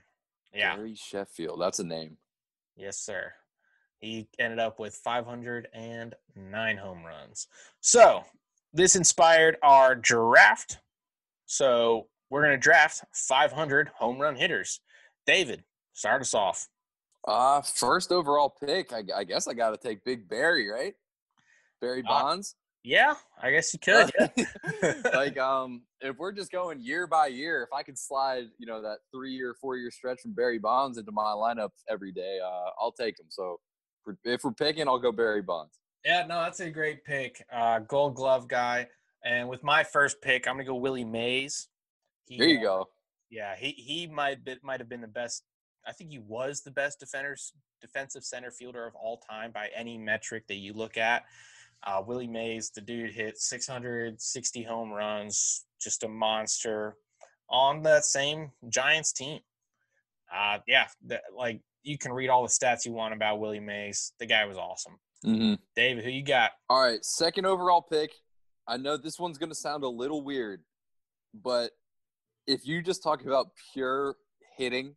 Yeah, Gary Sheffield. That's a name. yes, sir. He ended up with 509 home runs. So this inspired our draft. So we're going to draft 500 home run hitters. David, start us off. Uh, first overall pick. I, I guess I got to take Big Barry, right? Barry Uh, Bonds. Yeah, I guess you could. Yeah. like um if we're just going year by year if i could slide you know that three year four year stretch from barry bonds into my lineup every day uh i'll take him so if we're picking i'll go barry bonds Yeah, no, that's a great pick. Uh, gold glove guy. And with my first pick, I'm gonna go Willie Mays. He, there you uh, go Yeah, he he might be, might have been the best. I think he was the best defenders defensive center fielder of all time by any metric that you look at. Uh, Willie Mays, the dude hit 660 home runs, just a monster on that same Giants team. Uh, yeah, that, like you can read all the stats you want about Willie Mays. The guy was awesome. mm-hmm. David, who you got? all right second overall pick i know this one's going to sound a little weird but if you just talk about pure hitting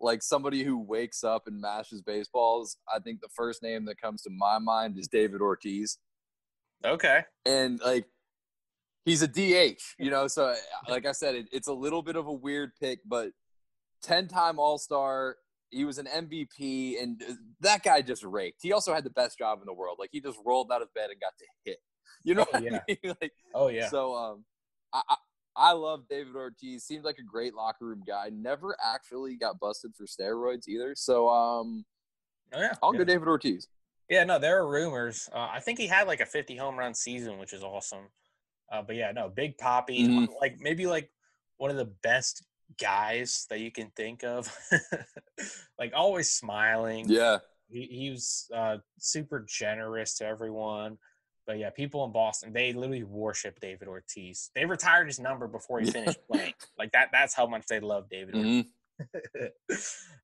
like somebody who wakes up and mashes baseballs, I think the first name that comes to my mind is David Ortiz. Okay. And like he's a DH, you know, so like I said, it, it's a little bit of a weird pick, but 10-time All-Star, he was an MVP and that guy just raked. He also had the best job in the world. Like he just rolled out of bed and got to hit. You know oh, yeah. I mean? like, oh yeah. So um I, I I love David Ortiz. Seems like a great locker room guy. Never actually got busted for steroids either. So um, oh, yeah, I'll yeah. go David Ortiz. Yeah, no, there are rumors. Uh, I think he had like a 50 home run season, which is awesome. Uh, but yeah, no, Big Papi, Mhm. like maybe like one of the best guys that you can think of. like always smiling. Yeah. He, he was uh, super generous to everyone. But yeah, people in Boston, they literally worship David Ortiz. They retired his number before he finished playing. Like that that's how much they love David Ortiz. Mhm.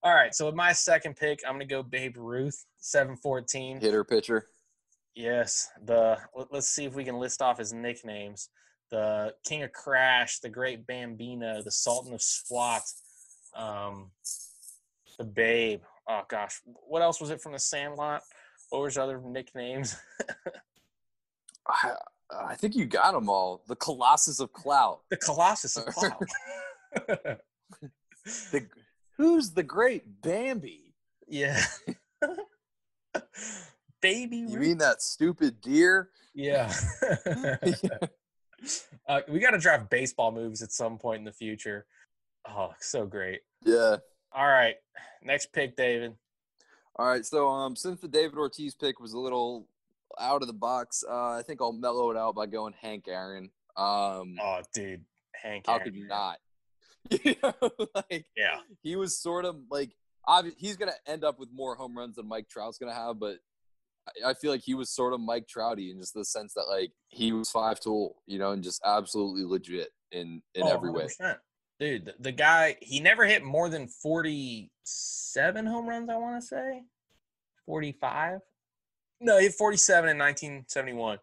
All right, so with my second pick, I'm gonna go Babe Ruth, seven fourteen. Hitter pitcher. Yes, the let- let's see if we can list off his nicknames: the King of Crash, the Great Bambino, the Sultan of SWAT, um, the Babe. Oh gosh, what else was it from the Sandlot? What were his other nicknames? I, I think you got them all. The Colossus of Clout. The Colossus of Cloud. The, who's the great Bambi? yeah. Baby You mean that stupid deer? Yeah. Uh, we got to draft baseball moves at some point in the future. Oh, so great. Yeah. All right. Next pick, David. All right. So um, since the David Ortiz pick was a little out of the box, uh, I think I'll mellow it out by going Hank Aaron. Um, Oh, dude. Hank. how Aaron. could you not? You know, like Yeah. he was sort of like obvi- he's gonna end up with more home runs than Mike Trout's gonna have, but I- feel like he was sort of Mike Trouty in just the sense that like he was five tool, you know, and just absolutely legit in in Oh, every way. 100%. Dude, the, the guy, he never hit more than 47 home runs, I want to say. 45? No, he hit 47 in 1971.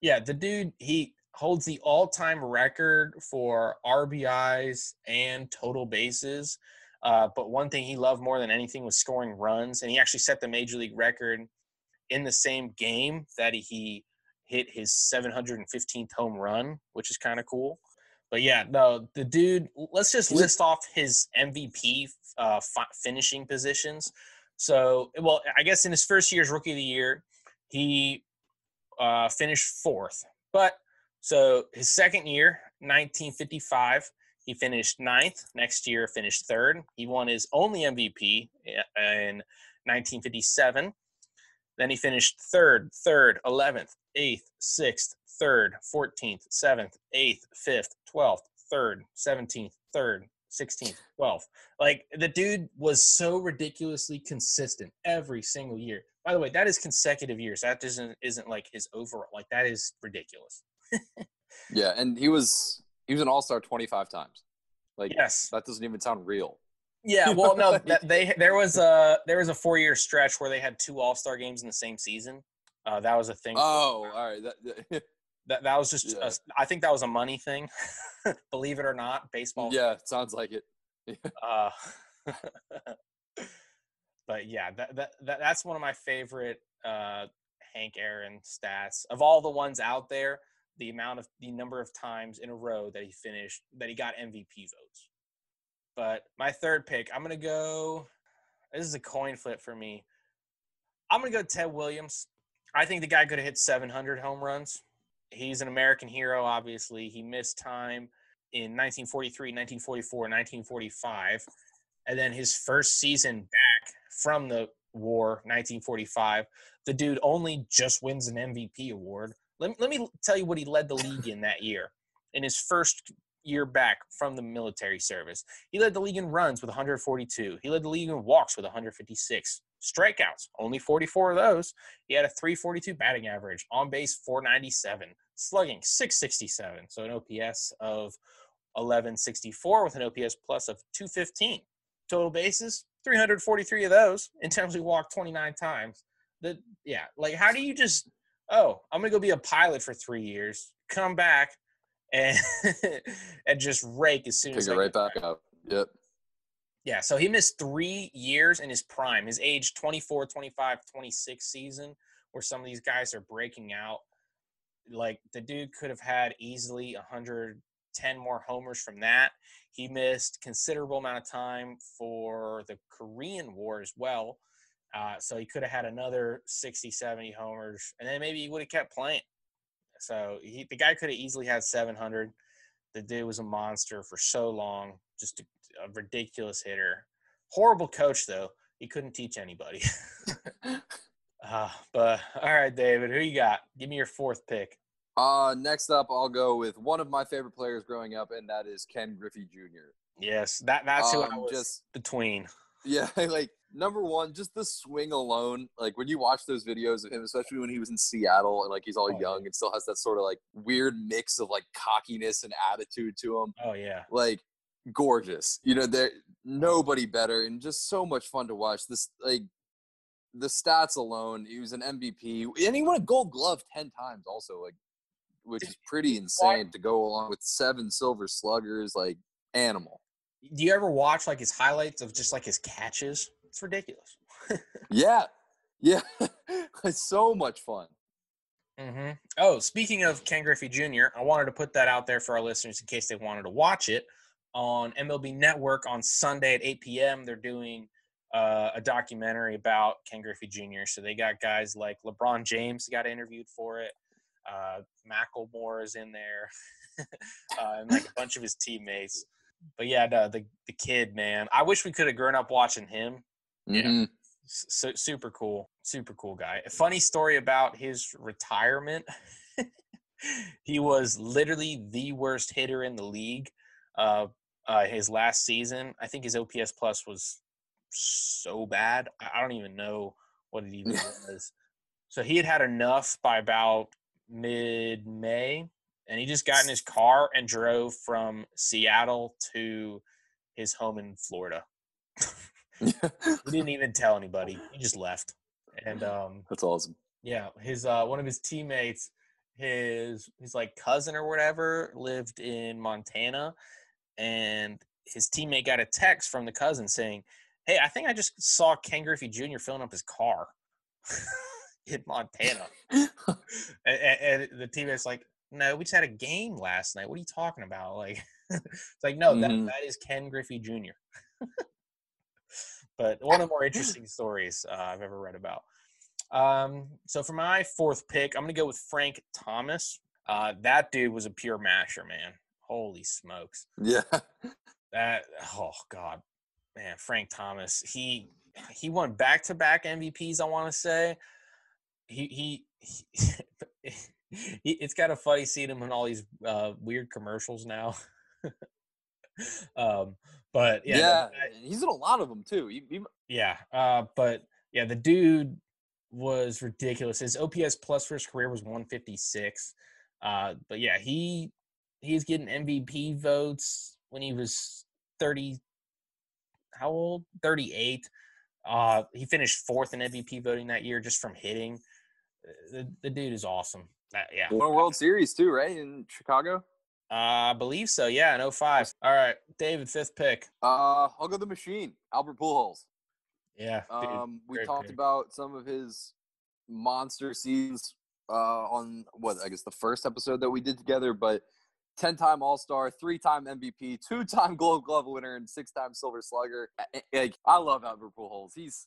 Yeah, the dude, he holds the all time record for RBIs and total bases. Uh, but one thing he loved more than anything was scoring runs. And he actually set the major league record in the same game that he hit his 715th home run, which is kind of cool. But yeah, no, the dude. Let's just list off his MVP uh, fi- finishing positions. So, well, I guess in his first year as rookie of the year, he uh, finished fourth. But so his second year, 1955, he finished ninth. Next year, finished third. He won his only MVP in 1957. Then he finished third, third, 11th, 8th, 6th, 3rd, 14th, 7th, 8th, 5th, 12th, 3rd, 17th, 3rd, 16th, 12th. Like the dude was so ridiculously consistent every single year. By the way, that is consecutive years. That isn't isn't like his overall. Like that is ridiculous. Yeah, and he was he was an all star twenty five times. Like Yes. that doesn't even sound real. Yeah. Well, no, that, they there was a there was a four year stretch where they had two All Star games in the same season. Uh, that was a thing. Oh, all right. That, That that was just. Yeah. A, I think that was a money thing. Believe it or not, baseball. yeah, it sounds like it. Uh, but yeah, that, that that that's one of my favorite uh, Hank Aaron stats of all the ones out there. The amount of the number of times in a row that he finished that he got MVP votes. But my third pick, I'm gonna go. This is a coin flip for me. I'm gonna go Ted Williams. I think the guy could have hit 700 home runs. He's an American hero, obviously. He missed time in 1943, 1944, 1945. And then his first season back from the war, 1945, the dude only just wins an MVP award. Let, let me tell you what he led the league in that year. In his first year back from the military service, he led the league in runs with 142. He led the league in walks with 156. Strikeouts, only 44 of those. He had a 342 batting average, on base 497, slugging 667, so an OPS of 1164 with an OPS plus of 215. Total bases, 343 of those. Intensely walked 29 times. The yeah, like how do you just oh, I'm gonna go be a pilot for three years, come back and and just rake as soon Pick as it right back up. Yep. Yeah, so he missed three years in his prime, his age 24, 25, 26 season, where some of these guys are breaking out. Like the dude could have had easily 110 more homers from that. He missed considerable amount of time for the Korean War as well. Uh, so he could have had another 60, 70 homers, and then maybe he would have kept playing. So he, the guy could have easily had 700. The dude was a monster for so long, just a, a ridiculous hitter. Horrible coach, though. He couldn't teach anybody. uh, but all right, David, who you got? Give me your fourth pick. Uh, next up, I'll go with one of my favorite players growing up, and that is Ken Griffey Jr. Yes, that that's who I Um, was just- between. Yeah, like number one, just the swing alone. Like when you watch those videos of him, especially when he was in Seattle and like he's all Oh, young and still has that sort of like weird mix of like cockiness and attitude to him. Oh yeah, Like gorgeous. You know, there nobody better and just so much fun to watch. This like the stats alone, he was an MVP and he won a gold glove 10 times also, like which is pretty insane to go along with seven silver sluggers, like animal. Do you ever watch like his highlights of just like his catches? It's ridiculous. Yeah. Yeah. it's so much fun. hmm Oh, speaking of Ken Griffey Jr., I wanted to put that out there for our listeners in case they wanted to watch it on MLB Network on Sunday at 8 p.m. They're doing uh, a documentary about Ken Griffey Jr. So they got guys like LeBron James got interviewed for it. Uh, Macklemore is in there, uh, and like a bunch of his teammates. But yeah, the, the the kid, man, I wish we could have grown up watching him. Yeah. Mhm. su- super cool super cool guy. A funny story about his retirement. He was literally the worst hitter in the league uh, uh, his last season. I think his ops plus was so bad i don't even know what it even was. So he had had enough by about mid-may and he just got in his car and drove from seattle to his home in florida he didn't even tell anybody. He just left. And um, That's awesome. yeah, his uh, one of his teammates, his his like cousin or whatever, lived in Montana, and his teammate got a text from the cousin saying, "Hey, I think I just saw Ken Griffey Jr. filling up his car in Montana." and, and, and the teammate's like, "No, we just had a game last night. What are you talking about?" Like, it's like, no, Mhm. that that is Ken Griffey Jr. but one of the more interesting stories uh, I've ever read about. Um, so for my fourth pick, I'm gonna go with Frank Thomas. Uh, that dude was a pure masher, man. Holy smokes! Yeah. That oh god, man, Frank Thomas. He he won back to back MVPs. I want to say he. he he, it's kind of funny seeing him in all these uh, weird commercials now. um, but yeah, Yeah. that- He's in a lot of them too. He, he, yeah, uh, but yeah, the dude was ridiculous. His OPS plus for his career was 156. Uh, but yeah, he he's getting MVP votes when he was 30. How old? 38. Uh, he finished fourth in MVP voting that year just from hitting. Uh, The, the dude is awesome. That, yeah, won a World Series too, right? In Chicago. uh, I believe so. Yeah, in 05. All right, David, fifth pick. Uh, I'll go the machine, Albert Pujols. Yeah, dude. Um, we great talked about some of his monster seasons uh, on what I guess the first episode that we did together, but 10 time All Star, three time MVP, two time Gold Glove winner, and six time Silver Slugger. Like, I love Albert Pujols. He's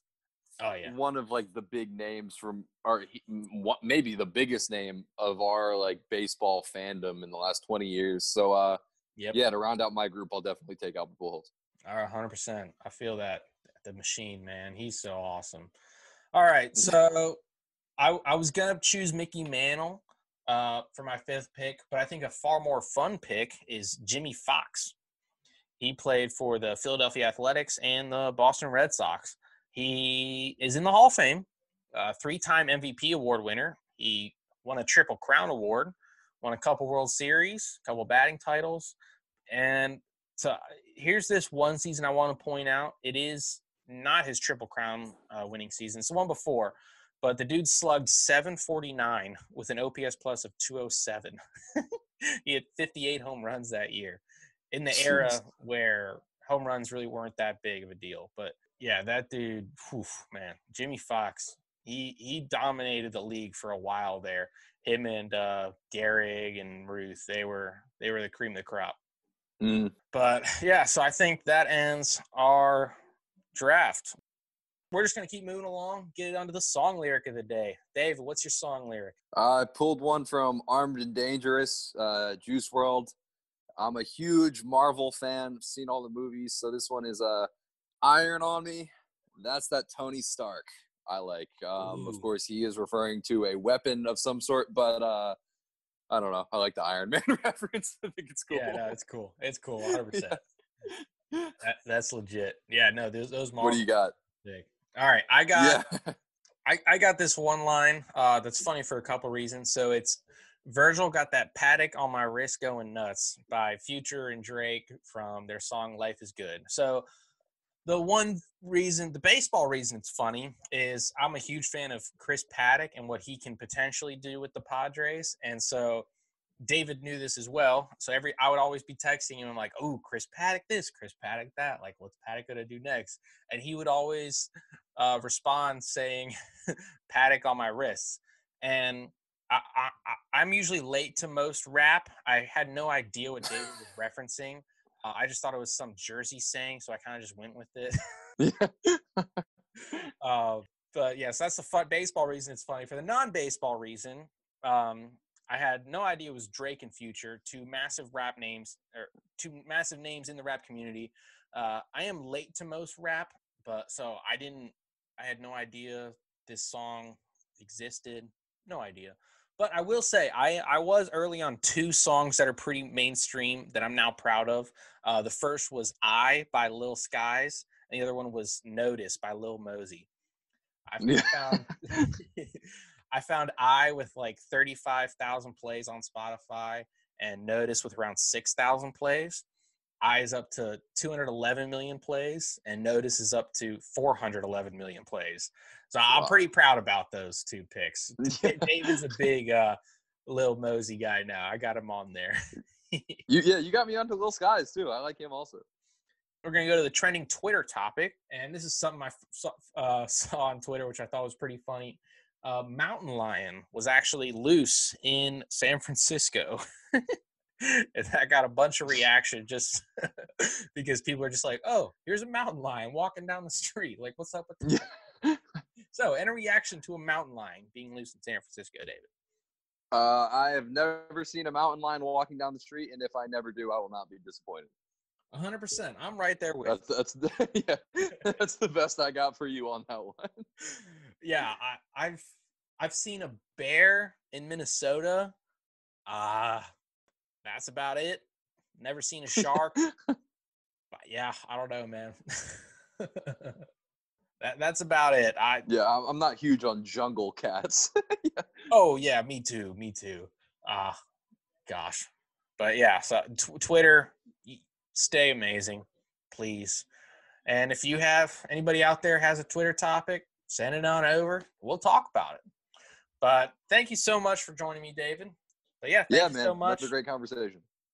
oh yeah, one of like the big names from, or he, what- maybe the biggest name of our like baseball fandom in the last 20 years. So, uh, yep. yeah, to round out my group, I'll definitely take Albert Pujols. All right, hundred percent. I feel that the machine, man. He's so awesome. All right, so I I was gonna choose Mickey Mantle uh, for my fifth pick, but I think a far more fun pick is Jimmie Foxx. He played for the Philadelphia Athletics and the Boston Red Sox. He is in the Hall of Fame, uh, three-time MVP award winner. He won a Triple Crown award, won a couple World Series, a couple batting titles, and so here's this one season I want to point out. It is not his triple crown uh, winning season. It's the one before, but the dude slugged 749 with an OPS plus of 207. he had 58 home runs that year in the era where home runs really weren't that big of a deal. But yeah, that dude, whew, man, Jimmie Foxx, he he dominated the league for a while there. Him and uh, Gehrig and Ruth, they were they were the cream of the crop. Mm. But yeah, so I think that ends our draft. We're just gonna keep moving along, get it onto the song lyric of the day. Dave, what's your song lyric? I pulled one from Armed and Dangerous, uh, Juice WRLD. I'm a huge Marvel fan. seen all the movies, so this one is uh, "Iron on Me." That's that Tony Stark I like. Um, of course, he is referring to a weapon of some sort, but uh, I don't know. I like the Iron Man reference. I think it's cool. Yeah, no, it's cool. It's cool. 100. percent that, That's legit. Yeah, no, those those. What do you got? Big. All right, I got. Yeah. I, I got this one line uh, that's funny for a couple reasons. So it's Virgil got that Patek on my wrist going nuts by Future and Drake from their song Life is Good. So the one reason, the baseball reason it's funny is I'm a huge fan of Chris Paddack and what he can potentially do with the Padres. And so David knew this as well. So every I would always be texting him like, "Oh, Chris Paddack this, Chris Paddack that. Like, what's Paddack gonna do next?" And he would always uh, respond saying, "Paddock on my wrists." And I, I, I'm usually late to most rap. I had no idea what David was referencing. Uh, I just thought it was some Jersey saying, so I kind of just went with it. uh, but yes, yeah, so that's the fun baseball reason. It's funny for the non-baseball reason. Um, I had no idea it was Drake and Future, two massive rap names or two massive names in the rap community. Uh, I am late to most rap, but so I didn't. I had no idea this song existed. No idea. But I will say, I, I was early on two songs that are pretty mainstream that I'm now proud of. Uh, the first was I by Lil Skies, and the other one was Notice by Lil Mosey. I found, I found I with like 35,000 plays on Spotify and Notice with around 6,000 plays. Is up to 211 million plays, and Notice is up to 411 million plays. So wow. I'm pretty proud about those two picks. David's a big uh, Lil Mosey guy now. I got him on there. you, yeah, you got me onto Lil Skies too. I like him also. We're going to go to the trending Twitter topic, and this is something I saw, uh, saw on Twitter, which I thought was pretty funny. Uh, mountain lion was actually loose in San Francisco. And that got a bunch of reaction just because people are just like, "Oh, here's a mountain lion walking down the street. Like, what's up with that?" So, any reaction to a mountain lion being loose in San Francisco, David? Uh, I have never seen a mountain lion walking down the street, and if I never do, I will not be disappointed. hundred percent. I'm right there with. That's that's yeah. That's the best I got for you on that one. yeah, I, I've I've seen a bear in Minnesota. Ah, uh, that's about it. Never seen a shark. but yeah, I don't know, man. that that's about it. I yeah, I'm not huge on jungle cats. yeah. Oh yeah, me too. Me too. Ah, uh, gosh, but yeah. So t- Twitter, stay amazing, please. And if you have anybody out there has a Twitter topic, send it on over. We'll talk about it. But thank you so much for joining me, David. But yeah, yeah, man, so much. That's a great conversation.